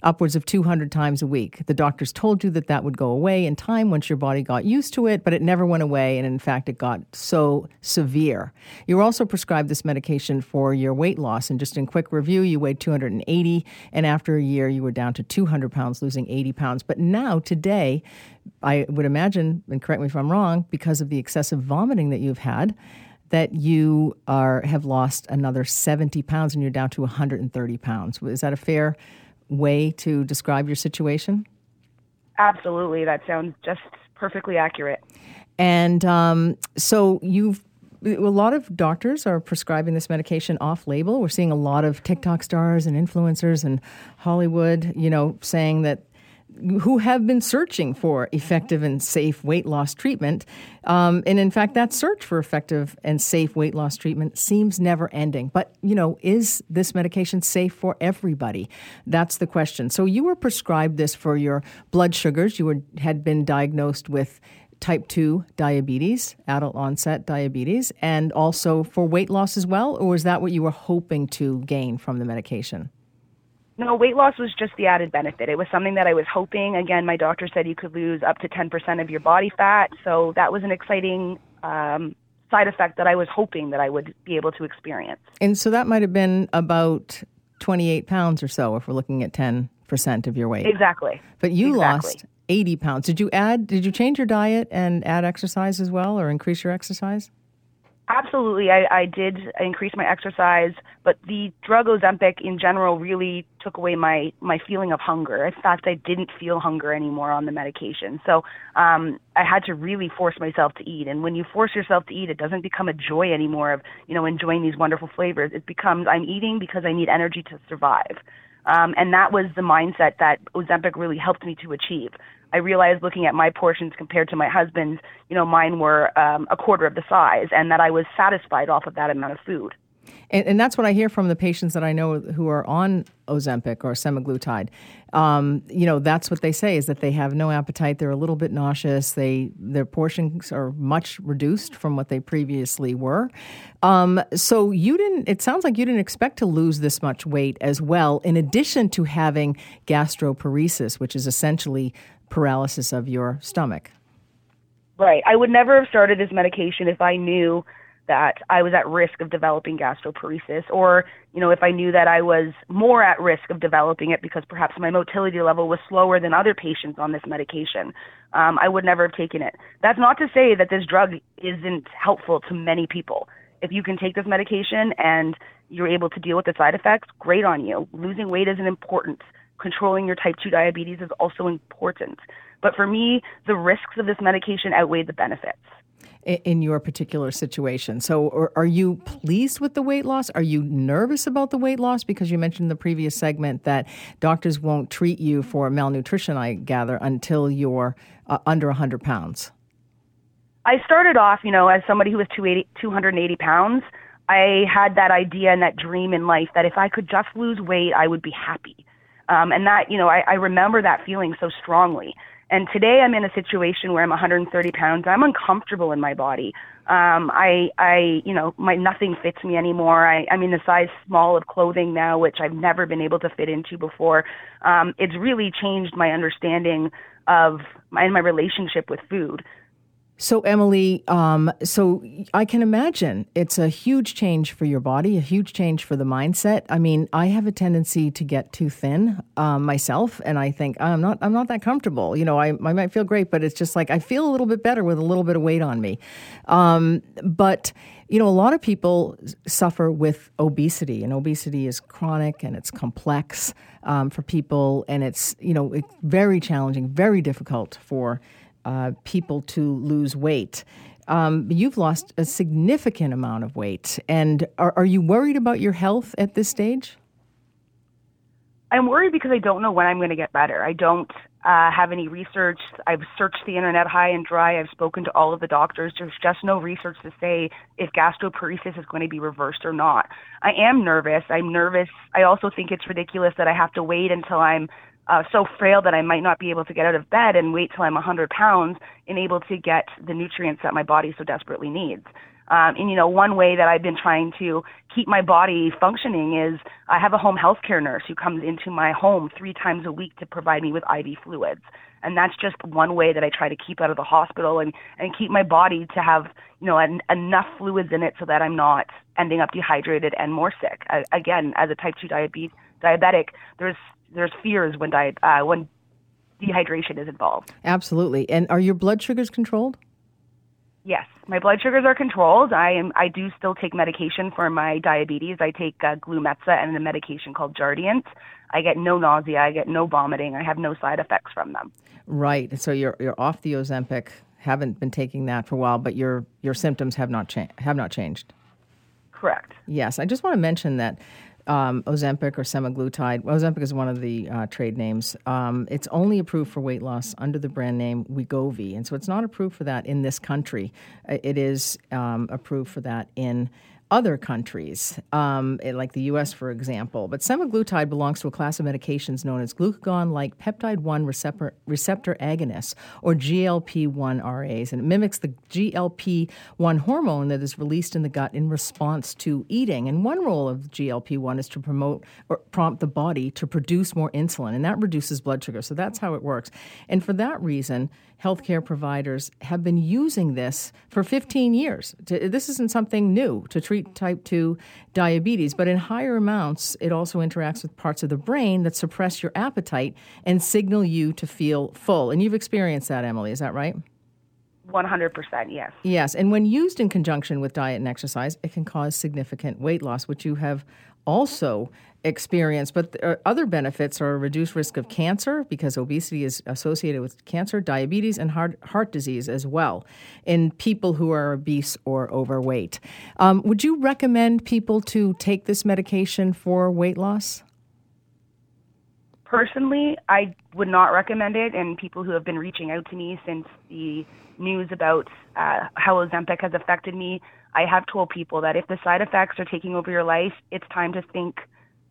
upwards of 200 times a week. The doctors told you that that would go away in time once your body got used to it, but it never went away. And in fact, it got so severe. You were also prescribed this medication for your weight loss. And just in quick review, you weighed 280, and after a year, you were down to 200 pounds, losing 80 pounds. But now, today, I would imagine, and correct me if I'm wrong, because of the excessive vomiting that you've had, that you are have lost another 70 pounds and you're down to 130 pounds. Is that a fair way to describe your situation? Absolutely. That sounds just perfectly accurate. And um, so you've a lot of doctors are prescribing this medication off label. We're seeing a lot of TikTok stars and influencers and Hollywood, you know, saying that who have been searching for effective and safe weight loss treatment. Um, and in fact, that search for effective and safe weight loss treatment seems never ending. But, you know, is this medication safe for everybody? That's the question. So you were prescribed this for your blood sugars. You were, had been diagnosed with type 2 diabetes, adult onset diabetes, and also for weight loss as well? Or was that what you were hoping to gain from the medication? No, weight loss was just the added benefit. It was something that I was hoping. Again, my doctor said you could lose up to 10% of your body fat. So that was an exciting um, side effect that I was hoping that I would be able to experience. And so that might have been about 28 pounds or so if we're looking at 10% of your weight. Exactly. But you exactly. lost 80 pounds. Did you add, did you change your diet and add exercise as well or increase your exercise? Absolutely. I, I did increase my exercise, but the drug Ozempic in general really took away my, my feeling of hunger. In fact, I didn't feel hunger anymore on the medication. So um, I had to really force myself to eat. And when you force yourself to eat, it doesn't become a joy anymore of, you know, enjoying these wonderful flavors. It becomes I'm eating because I need energy to survive. Um, and that was the mindset that Ozempic really helped me to achieve. I realized looking at my portions compared to my husband's, you know, mine were um, a quarter of the size, and that I was satisfied off of that amount of food. And, and, that's what I hear from the patients that I know who are on Ozempic or semaglutide. Um, you know, that's what they say is that they have no appetite. They're a little bit nauseous. They their portions are much reduced from what they previously were. Um, so you didn't. It sounds like you didn't expect to lose this much weight as well. In addition to having gastroparesis, which is essentially paralysis of your stomach. Right. I would never have started this medication if I knew that I was at risk of developing gastroparesis or, you know, if I knew that I was more at risk of developing it because perhaps my motility level was slower than other patients on this medication. Um, I would never have taken it. That's not to say that this drug isn't helpful to many people. If you can take this medication and you're able to deal with the side effects, great on you. Losing weight isn't important controlling your type 2 diabetes is also important. But for me, the risks of this medication outweigh the benefits. In your particular situation. So, are you pleased with the weight loss? Are you nervous about the weight loss? Because you mentioned in the previous segment that doctors won't treat you for malnutrition, I gather, until you're uh, under 100 pounds. I started off, you know, as somebody who was 280 pounds. I had that idea and that dream in life that if I could just lose weight, I would be happy. Um, and that, you know, I, I remember that feeling so strongly. And today I'm in a situation where I'm 130 pounds. I'm uncomfortable in my body. Um, I, I, you know, my nothing fits me anymore. I, I'm in the size small of clothing now, which I've never been able to fit into before. Um, it's really changed my understanding of my, and my relationship with food. So, Emily, um, so I can imagine it's a huge change for your body, a huge change for the mindset. I mean, I have a tendency to get too thin um, myself, and I think I'm not, I'm not that comfortable. You know, I, I might feel great, but it's just like I feel a little bit better with a little bit of weight on me. Um, but you know, a lot of people suffer with obesity, and obesity is chronic and it's complex um, for people, and it's you know, it's very challenging, very difficult for uh, people to lose weight. Um, you've lost a significant amount of weight. And are, are you worried about your health at this stage? I'm worried because I don't know when I'm going to get better. I don't uh, have any research. I've searched the internet high and dry. I've spoken to all of the doctors. There's just no research to say if gastroparesis is going to be reversed or not. I am nervous. I'm nervous. I also think it's ridiculous that I have to wait until I'm uh, so frail that I might not be able to get out of bed and wait till I'm 100 pounds and able to get the nutrients that my body so desperately needs. Um, and you know, one way that I've been trying to keep my body functioning is I have a home health care nurse who comes into my home three times a week to provide me with IV fluids. And that's just one way that I try to keep out of the hospital and, and keep my body to have, you know, an, enough fluids in it so that I'm not ending up dehydrated and more sick. I, again, as a type 2 diabetes, diabetic, there's, there's fears when uh, when dehydration is involved. Absolutely. And are your blood sugars controlled? Yes, my blood sugars are controlled. I am. I do still take medication for my diabetes. I take uh, Glumetza and a medication called Jardiance. I get no nausea. I get no vomiting. I have no side effects from them. Right. So you're you're off the Ozempic. Haven't been taking that for a while, but your your symptoms have not cha- have not changed. Correct. Yes, I just want to mention that um, Ozempic or semaglutide. Ozempic is one of the uh, trade names. Um, it's only approved for weight loss under the brand name Wegovy, and so it's not approved for that in this country. It is um, approved for that in other countries, um, like the US, for example. But semaglutide belongs to a class of medications known as glucagon like peptide 1 receptor, receptor agonists, or GLP 1 RAs, and it mimics the GLP 1 hormone that is released in the gut in response to eating. And one role of GLP 1 is to promote or prompt the body to produce more insulin, and that reduces blood sugar. So that's how it works. And for that reason, healthcare providers have been using this for 15 years. This isn't something new to treat type 2 diabetes, but in higher amounts, it also interacts with parts of the brain that suppress your appetite and signal you to feel full. And you've experienced that, Emily, is that right? 100%, yes. Yes, and when used in conjunction with diet and exercise, it can cause significant weight loss, which you have also experience. But other benefits are a reduced risk of cancer because obesity is associated with cancer, diabetes, and heart, heart disease as well in people who are obese or overweight. Um, would you recommend people to take this medication for weight loss? Personally, I would not recommend it, and people who have been reaching out to me since the news about uh, how Ozempic has affected me, I have told people that if the side effects are taking over your life, it's time to think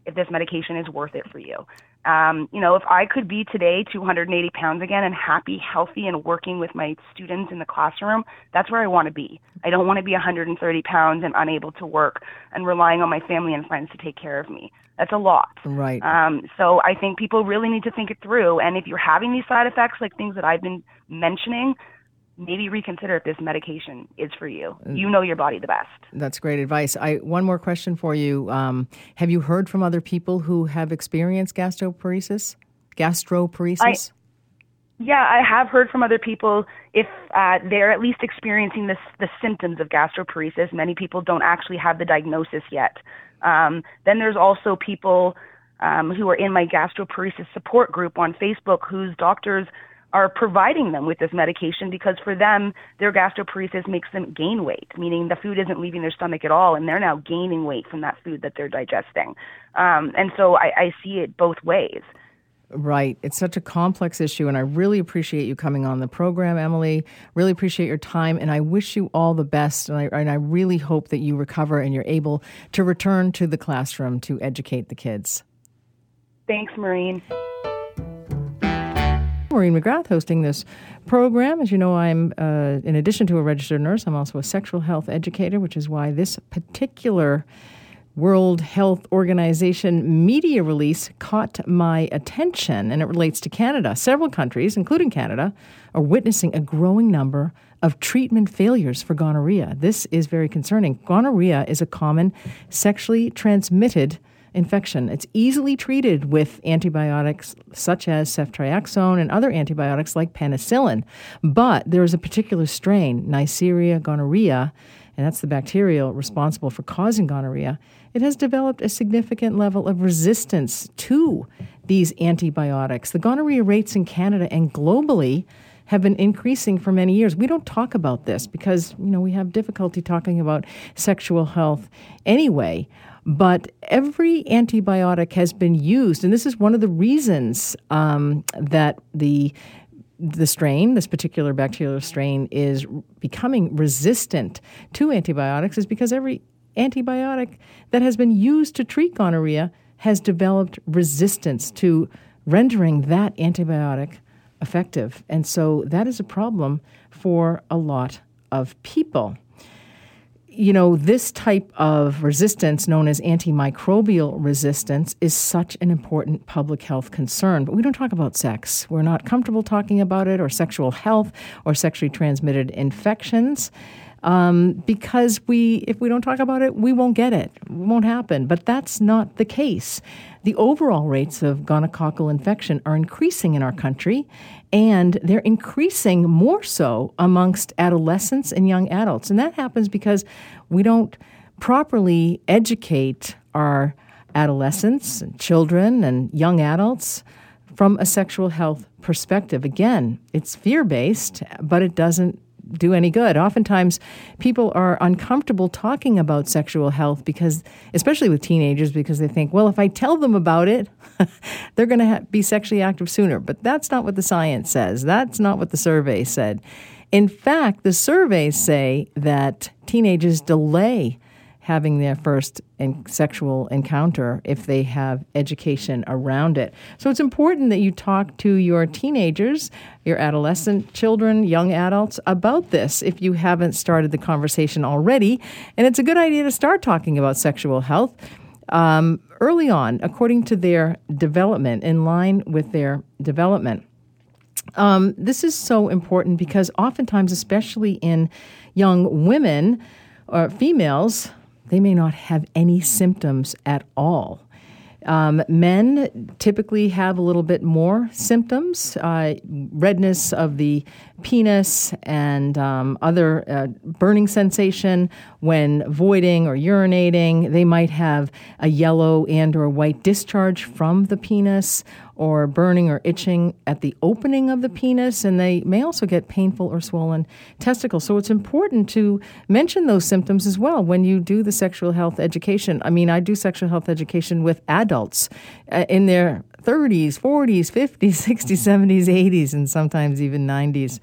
if this medication is worth it for you. Um, you know, if I could be today 280 pounds again and happy, healthy, and working with my students in the classroom, that's where I want to be. I don't want to be 130 pounds and unable to work and relying on my family and friends to take care of me. That's a lot. Right. Um, so I think people really need to think it through. And if you're having these side effects, like things that I've been mentioning, maybe reconsider if this medication is for you. Mm. You know your body the best. That's great advice. I one more question for you. Um, have you heard from other people who have experienced gastroparesis? Gastroparesis. I, yeah, I have heard from other people if uh, they're at least experiencing this, the symptoms of gastroparesis. Many people don't actually have the diagnosis yet. Um, then there's also people um, who are in my gastroparesis support group on Facebook whose doctors are providing them with this medication because for them, their gastroparesis makes them gain weight, meaning the food isn't leaving their stomach at all, and they're now gaining weight from that food that they're digesting. Um, and so I, I see it both ways. Right. It's such a complex issue, and I really appreciate you coming on the program, Emily. Really appreciate your time, and I wish you all the best. And I, and I really hope that you recover and you're able to return to the classroom to educate the kids. Thanks, Maureen. Maureen McGrath hosting this program. As you know, I'm, uh, in addition to a registered nurse, I'm also a sexual health educator, which is why this particular World Health Organization media release caught my attention, and it relates to Canada. Several countries, including Canada, are witnessing a growing number of treatment failures for gonorrhea. This is very concerning. Gonorrhea is a common sexually transmitted infection. It's easily treated with antibiotics such as ceftriaxone and other antibiotics like penicillin. But there is a particular strain, Neisseria gonorrhea, and that's the bacteria responsible for causing gonorrhea. It has developed a significant level of resistance to these antibiotics. The gonorrhea rates in Canada and globally have been increasing for many years. We don't talk about this because, you know, we have difficulty talking about sexual health anyway. But every antibiotic has been used, and this is one of the reasons um, that the the strain, this particular bacterial strain, is becoming resistant to antibiotics, is because every antibiotic that has been used to treat gonorrhea has developed resistance to rendering that antibiotic effective. And so that is a problem for a lot of people. You know, this type of resistance, known as antimicrobial resistance, is such an important public health concern. But we don't talk about sex. We're not comfortable talking about it, or sexual health, or sexually transmitted infections um, because we, if we don't talk about it, we won't get it. It won't happen. But that's not the case. The overall rates of gonococcal infection are increasing in our country, and they're increasing more so amongst adolescents and young adults. And that happens because we don't properly educate our adolescents and children and young adults from a sexual health perspective. Again, it's fear based, but it doesn't do any good. Oftentimes, people are uncomfortable talking about sexual health because, especially with teenagers, because they think, well, if I tell them about it, they're going to ha- be sexually active sooner. But that's not what the science says. That's not what the survey said. In fact, the surveys say that teenagers delay having their first in sexual encounter if they have education around it. So it's important that you talk to your teenagers, your adolescent children, young adults about this if you haven't started the conversation already. And it's a good idea to start talking about sexual health. Um, early on, according to their development, in line with their development. Um, this is so important because oftentimes, especially in young women or females, they may not have any symptoms at all. Um, men typically have a little bit more symptoms uh, redness of the penis and um, other uh, burning sensation when voiding or urinating. They might have a yellow and or white discharge from the penis or burning or itching at the opening of the penis, and they may also get painful or swollen testicles. So it's important to mention those symptoms as well when you do the sexual health education. I mean, I do sexual health education with adults uh, in their 30s, 40s, 50s, 60s, 70s, 80s, and sometimes even 90s.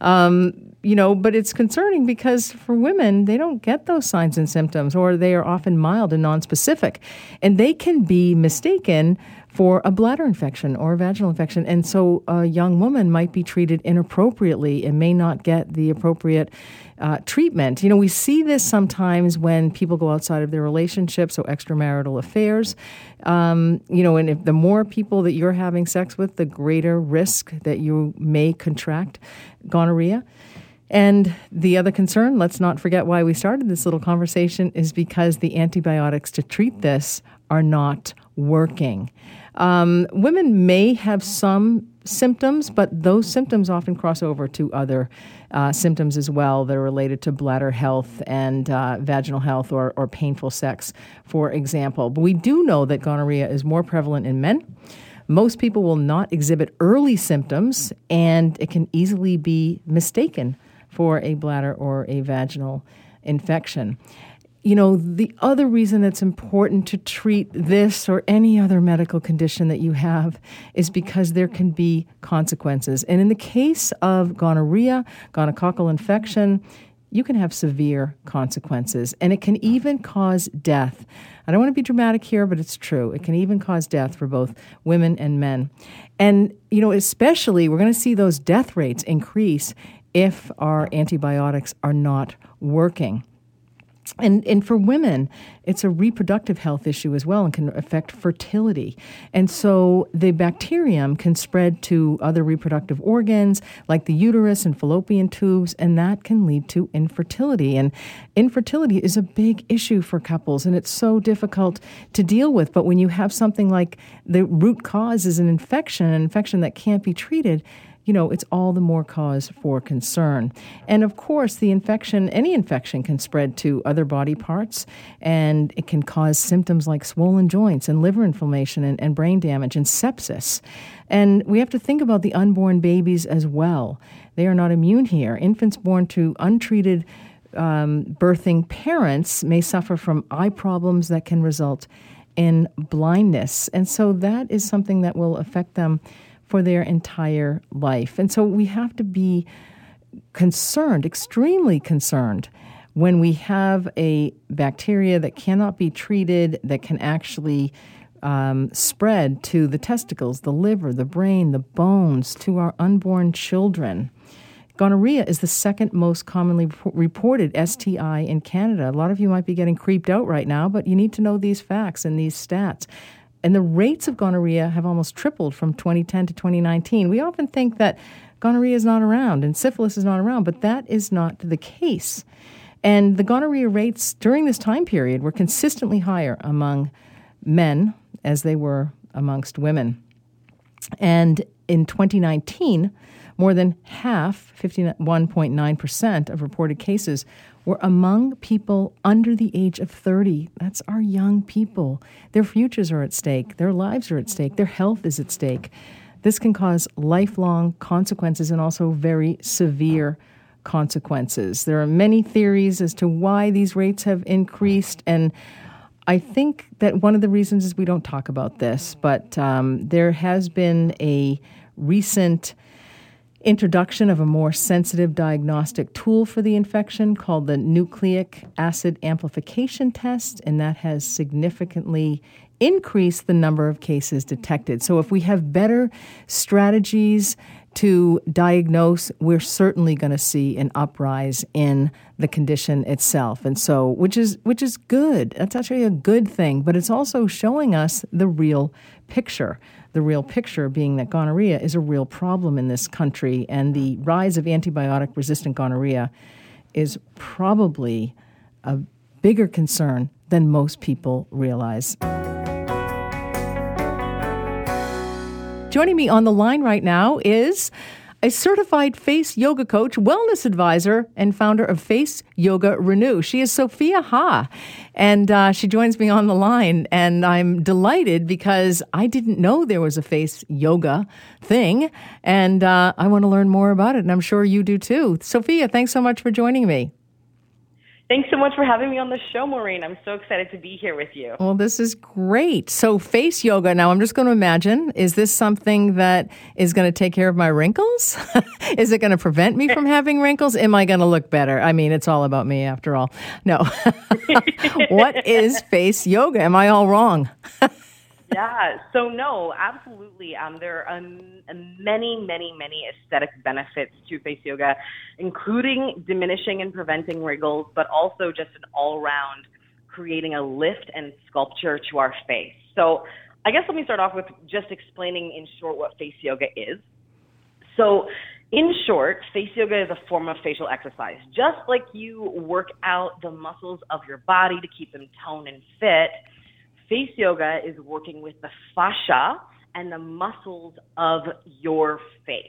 Um, you know, but it's concerning because for women, they don't get those signs and symptoms, or they are often mild and nonspecific. And they can be mistaken for a bladder infection or a vaginal infection. And so a young woman might be treated inappropriately and may not get the appropriate uh, treatment. You know, we see this sometimes when people go outside of their relationship, so extramarital affairs. Um, you know, and if the more people that you're having sex with, the greater risk that you may contract gonorrhea. And the other concern, let's not forget why we started this little conversation, is because the antibiotics to treat this are not working. Um, women may have some symptoms, but those symptoms often cross over to other uh, symptoms as well that are related to bladder health and uh, vaginal health or, or painful sex, for example. But we do know that gonorrhea is more prevalent in men. Most people will not exhibit early symptoms, and it can easily be mistaken for a bladder or a vaginal infection you know, the other reason that's important to treat this or any other medical condition that you have is because there can be consequences. And in the case of gonorrhea, gonococcal infection, you can have severe consequences, and it can even cause death. I don't want to be dramatic here, but it's true. It can even cause death for both women and men. And, you know, especially we're going to see those death rates increase if our antibiotics are not working. And, and for women, it's a reproductive health issue as well and can affect fertility. And so the bacterium can spread to other reproductive organs like the uterus and fallopian tubes, and that can lead to infertility. And infertility is a big issue for couples, and it's so difficult to deal with. But when you have something like the root cause is an infection, an infection that can't be treated, you know, it's all the more cause for concern. And of course, the infection, any infection can spread to other body parts and it can cause symptoms like swollen joints and liver inflammation and, and brain damage and sepsis. And we have to think about the unborn babies as well. They are not immune here. Infants born to untreated um, birthing parents may suffer from eye problems that can result in blindness. And so that is something that will affect them for their entire life. And so we have to be concerned, extremely concerned, when we have a bacteria that cannot be treated, that can actually um, spread to the testicles, the liver, the brain, the bones, to our unborn children. Gonorrhea is the second most commonly reported STI in Canada. A lot of you might be getting creeped out right now, but you need to know these facts and these stats. And the rates of gonorrhea have almost tripled from 2010 to 2019. We often think that gonorrhea is not around and syphilis is not around, but that is not the case. And the gonorrhea rates during this time period were consistently higher among men as they were amongst women. And in 2019, more than half, 51.9% of reported cases, were among people under the age of 30. That's our young people. Their futures are at stake, their lives are at stake, their health is at stake. This can cause lifelong consequences and also very severe consequences. There are many theories as to why these rates have increased, and I think that one of the reasons is we don't talk about this, but um, there has been a recent introduction of a more sensitive diagnostic tool for the infection called the nucleic acid amplification test, and that has significantly increased the number of cases detected. So, if we have better strategies to diagnose, we're certainly going to see an uprise in the condition itself. And so, which is which is good. That's actually a good thing, but it's also showing us the real picture the real picture being that gonorrhea is a real problem in this country, and the rise of antibiotic resistant gonorrhea is probably a bigger concern than most people realize. Joining me on the line right now is a certified face yoga coach, wellness advisor, and founder of Face Yoga Renew. She is Sophia Ha, and uh, she joins me on the line. And I'm delighted because I didn't know there was a face yoga thing, and uh, I want to learn more about it. And I'm sure you do too. Sophia, thanks so much for joining me. Thanks so much for having me on the show, Maureen. I'm so excited to be here with you. Well, this is great. So, face yoga. Now, I'm just going to imagine is this something that is going to take care of my wrinkles? is it going to prevent me from having wrinkles? Am I going to look better? I mean, it's all about me after all. No. what is face yoga? Am I all wrong? Yeah. So no, absolutely. Um, there are um, many, many, many aesthetic benefits to face yoga, including diminishing and preventing wrinkles, but also just an all-round creating a lift and sculpture to our face. So I guess let me start off with just explaining in short what face yoga is. So in short, face yoga is a form of facial exercise. Just like you work out the muscles of your body to keep them toned and fit, face yoga is working with the fascia and the muscles of your face.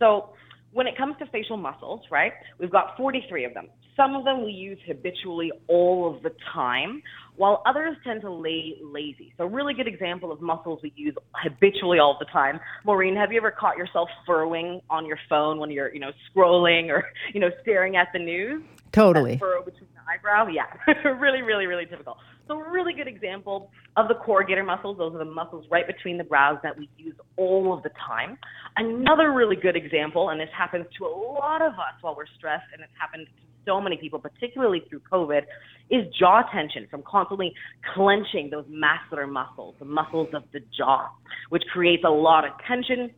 So when it comes to facial muscles, right, we've got 43 of them. Some of them we use habitually all of the time, while others tend to lay lazy. So, a really good example of muscles we use habitually all the time. Maureen, have you ever caught yourself furrowing on your phone when you're, you know, scrolling or, you know, staring at the news? Totally. That furrow between the eyebrow? Yeah, really, really, really typical. So, a really good example of the corrugator muscles, those are the muscles right between the brows that we use all of the time. Another really good example, and this happens to a lot of us while we're stressed, and it's happened to so many people, particularly through COVID, is jaw tension from constantly clenching those masseter muscles, the muscles of the jaw, which creates a lot of tension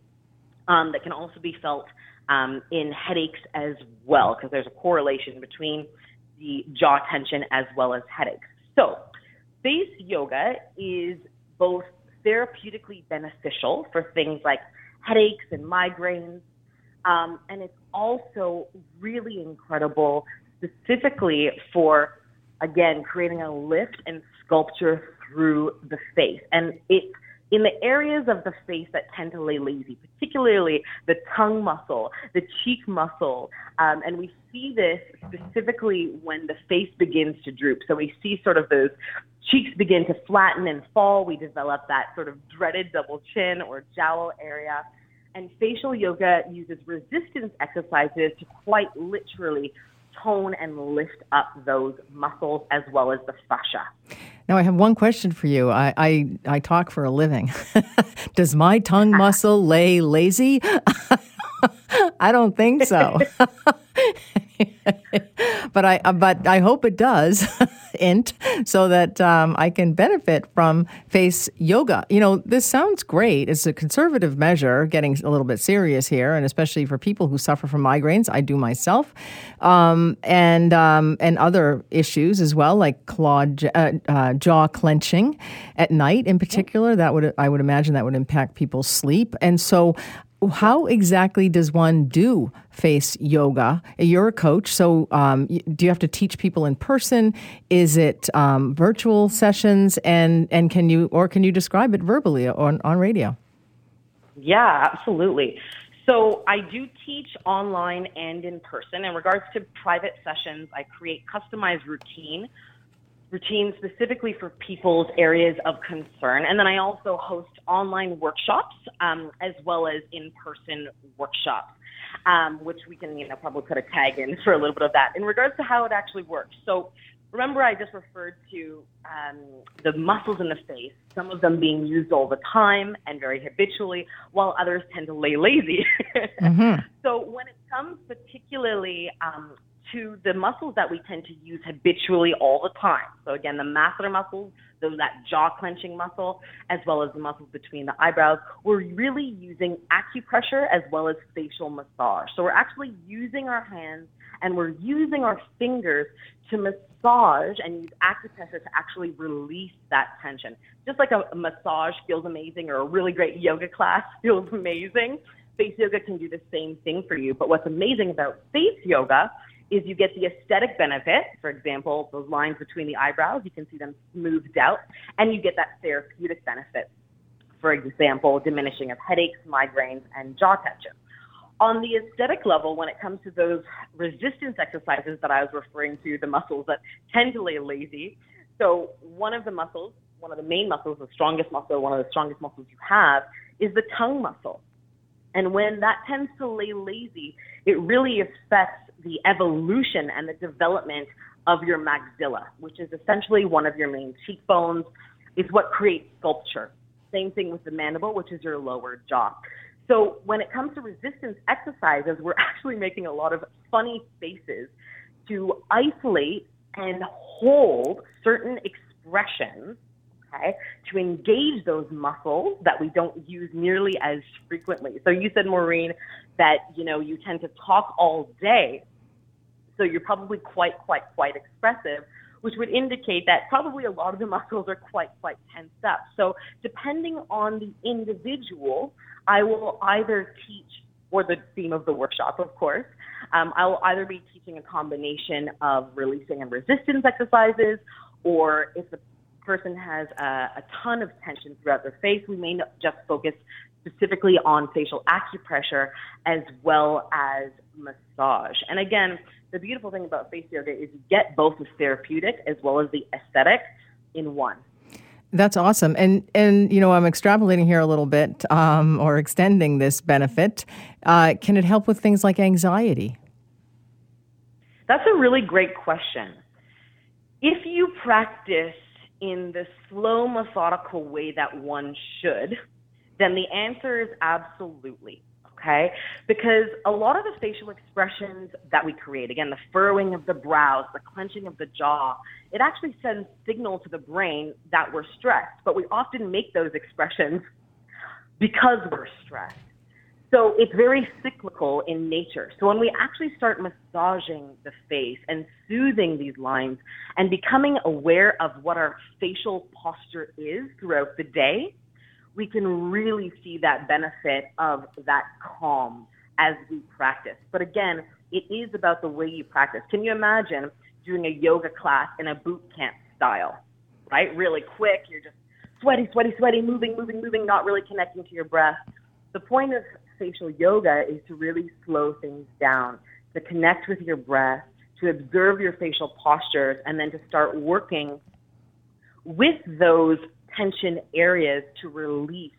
um, that can also be felt um, in headaches as well, because there's a correlation between the jaw tension as well as headaches. So, face yoga is both therapeutically beneficial for things like headaches and migraines, um, and it's also really incredible specifically for, again, creating a lift and sculpture through the face. And it's in the areas of the face that tend to lay lazy, particularly the tongue muscle, the cheek muscle, um, and we see this specifically when the face begins to droop. So we see sort of those cheeks begin to flatten and fall. We develop that sort of dreaded double chin or jowl area. And facial yoga uses resistance exercises to quite literally tone and lift up those muscles as well as the fascia. Now, I have one question for you. I, I, I talk for a living. Does my tongue muscle lay lazy? I don't think so. but I uh, but I hope it does, int, so that um, I can benefit from face yoga. You know, this sounds great. It's a conservative measure, getting a little bit serious here, and especially for people who suffer from migraines. I do myself, um, and um, and other issues as well, like claw, uh, uh, jaw clenching at night, in particular. That would I would imagine that would impact people's sleep, and so how exactly does one do face yoga? You're a coach, so um, do you have to teach people in person? Is it um, virtual sessions? And and can you or can you describe it verbally on on radio? Yeah, absolutely. So I do teach online and in person. In regards to private sessions, I create customized routine routines specifically for people's areas of concern. And then I also host online workshops um, as well as in person workshops, um, which we can you know, probably put a tag in for a little bit of that. In regards to how it actually works. So remember, I just referred to um, the muscles in the face, some of them being used all the time and very habitually, while others tend to lay lazy. mm-hmm. So when it comes particularly um, to the muscles that we tend to use habitually all the time. So again, the masseter muscles, those that jaw clenching muscle, as well as the muscles between the eyebrows, we're really using acupressure as well as facial massage. So we're actually using our hands and we're using our fingers to massage and use acupressure to actually release that tension. Just like a, a massage feels amazing or a really great yoga class feels amazing, face yoga can do the same thing for you. But what's amazing about face yoga is you get the aesthetic benefit. For example, those lines between the eyebrows, you can see them smoothed out, and you get that therapeutic benefit. For example, diminishing of headaches, migraines, and jaw tension. On the aesthetic level, when it comes to those resistance exercises that I was referring to, the muscles that tend to lay lazy. So one of the muscles, one of the main muscles, the strongest muscle, one of the strongest muscles you have, is the tongue muscle. And when that tends to lay lazy, it really affects the evolution and the development of your maxilla, which is essentially one of your main cheekbones. It's what creates sculpture. Same thing with the mandible, which is your lower jaw. So when it comes to resistance exercises, we're actually making a lot of funny faces to isolate and hold certain expressions okay, to engage those muscles that we don't use nearly as frequently. So you said, Maureen, that you know you tend to talk all day, so you're probably quite, quite, quite expressive, which would indicate that probably a lot of the muscles are quite, quite tensed up. So depending on the individual, I will either teach or the theme of the workshop, of course. Um, I will either be teaching a combination of releasing and resistance exercises, or if the person has a, a ton of tension throughout their face, we may not just focus specifically on facial acupressure as well as massage. And again, the beautiful thing about face yoga is you get both the therapeutic as well as the aesthetic in one. That's awesome, and and you know I'm extrapolating here a little bit, um, or extending this benefit. Uh, can it help with things like anxiety? That's a really great question. If you practice in the slow, methodical way that one should, then the answer is absolutely. Okay? Because a lot of the facial expressions that we create, again, the furrowing of the brows, the clenching of the jaw, it actually sends signal to the brain that we're stressed. But we often make those expressions because we're stressed. So it's very cyclical in nature. So when we actually start massaging the face and soothing these lines and becoming aware of what our facial posture is throughout the day, we can really see that benefit of that calm as we practice. But again, it is about the way you practice. Can you imagine doing a yoga class in a boot camp style, right? Really quick, you're just sweaty, sweaty, sweaty, moving, moving, moving, not really connecting to your breath. The point of facial yoga is to really slow things down, to connect with your breath, to observe your facial postures, and then to start working with those tension areas to release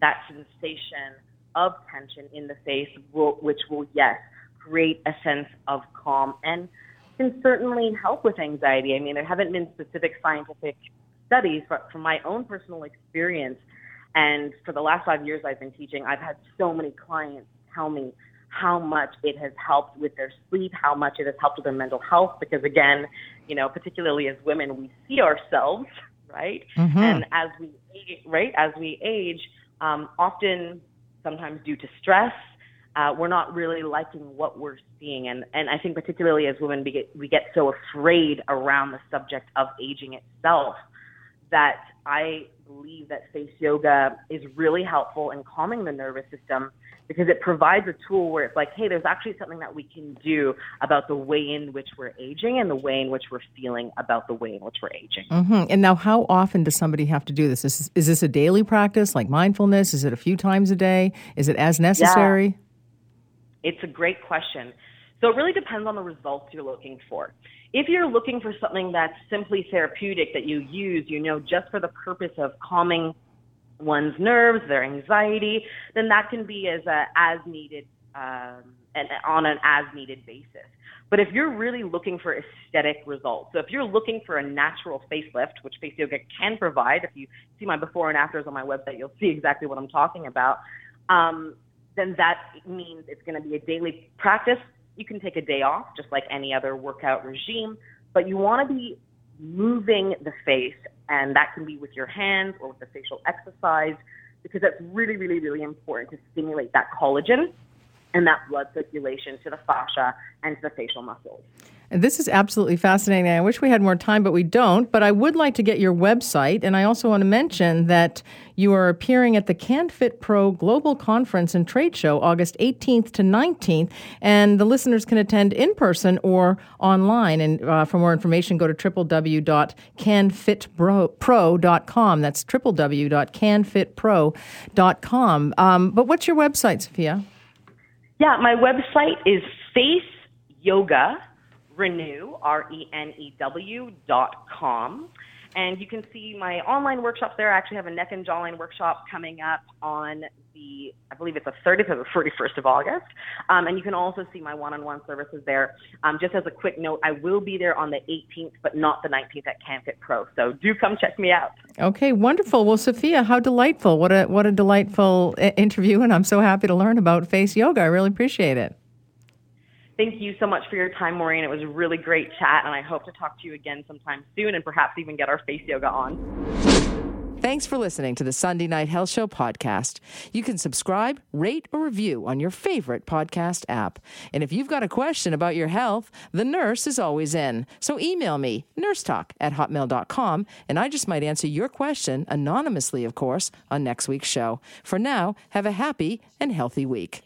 that sensation of tension in the face, which will, yes, create a sense of calm and can certainly help with anxiety. I mean, there haven't been specific scientific studies, but from my own personal experience, and for the last five years I've been teaching, I've had so many clients tell me how much it has helped with their sleep, how much it has helped with their mental health. Because again, you know, particularly as women, we see ourselves, right? Mm-hmm. And as we age, right, as we age, um, often, sometimes due to stress, uh, we're not really liking what we're seeing. And, and I think particularly as women, we get, we get so afraid around the subject of aging itself that I believe that face yoga is really helpful in calming the nervous system because it provides a tool where it's like, hey, there's actually something that we can do about the way in which we're aging and the way in which we're feeling about the way in which we're aging. Mm-hmm. And now, how often does somebody have to do this? Is, is this a daily practice like mindfulness? Is it a few times a day? Is it as necessary? Yeah. It's a great question. So it really depends on the results you're looking for. If you're looking for something that's simply therapeutic that you use, you know, just for the purpose of calming one's nerves, their anxiety, then that can be as a as needed um, and on an as needed basis. But if you're really looking for aesthetic results, so if you're looking for a natural facelift, which face yoga can provide, if you see my before and afters on my website, you'll see exactly what I'm talking about. Um, then that means it's going to be a daily practice. You can take a day off, just like any other workout regime, but you want to be moving the face, and that can be with your hands or with the facial exercise, because that's really, really, really important to stimulate that collagen and that blood circulation to the fascia and to the facial muscles. This is absolutely fascinating. I wish we had more time, but we don't. But I would like to get your website. And I also want to mention that you are appearing at the CanFit Pro Global Conference and Trade Show August 18th to 19th. And the listeners can attend in person or online. And uh, for more information, go to www.canfitpro.com. That's www.canfitpro.com. Um, but what's your website, Sophia? Yeah, my website is Face Yoga renew, R E N E W dot com. And you can see my online workshops there. I actually have a neck and jawline workshop coming up on the, I believe it's the 30th or the 31st of August. Um, and you can also see my one-on-one services there. Um, just as a quick note, I will be there on the 18th, but not the 19th at CanFit Pro. So do come check me out. Okay, wonderful. Well, Sophia, how delightful! What a what a delightful uh, interview, and I'm so happy to learn about face yoga. I really appreciate it. Thank you so much for your time, Maureen. It was a really great chat, and I hope to talk to you again sometime soon and perhaps even get our face yoga on. Thanks for listening to the Sunday Night Health Show podcast. You can subscribe, rate, or review on your favorite podcast app. And if you've got a question about your health, the nurse is always in. So email me, nursetalk at hotmail.com, and I just might answer your question, anonymously, of course, on next week's show. For now, have a happy and healthy week.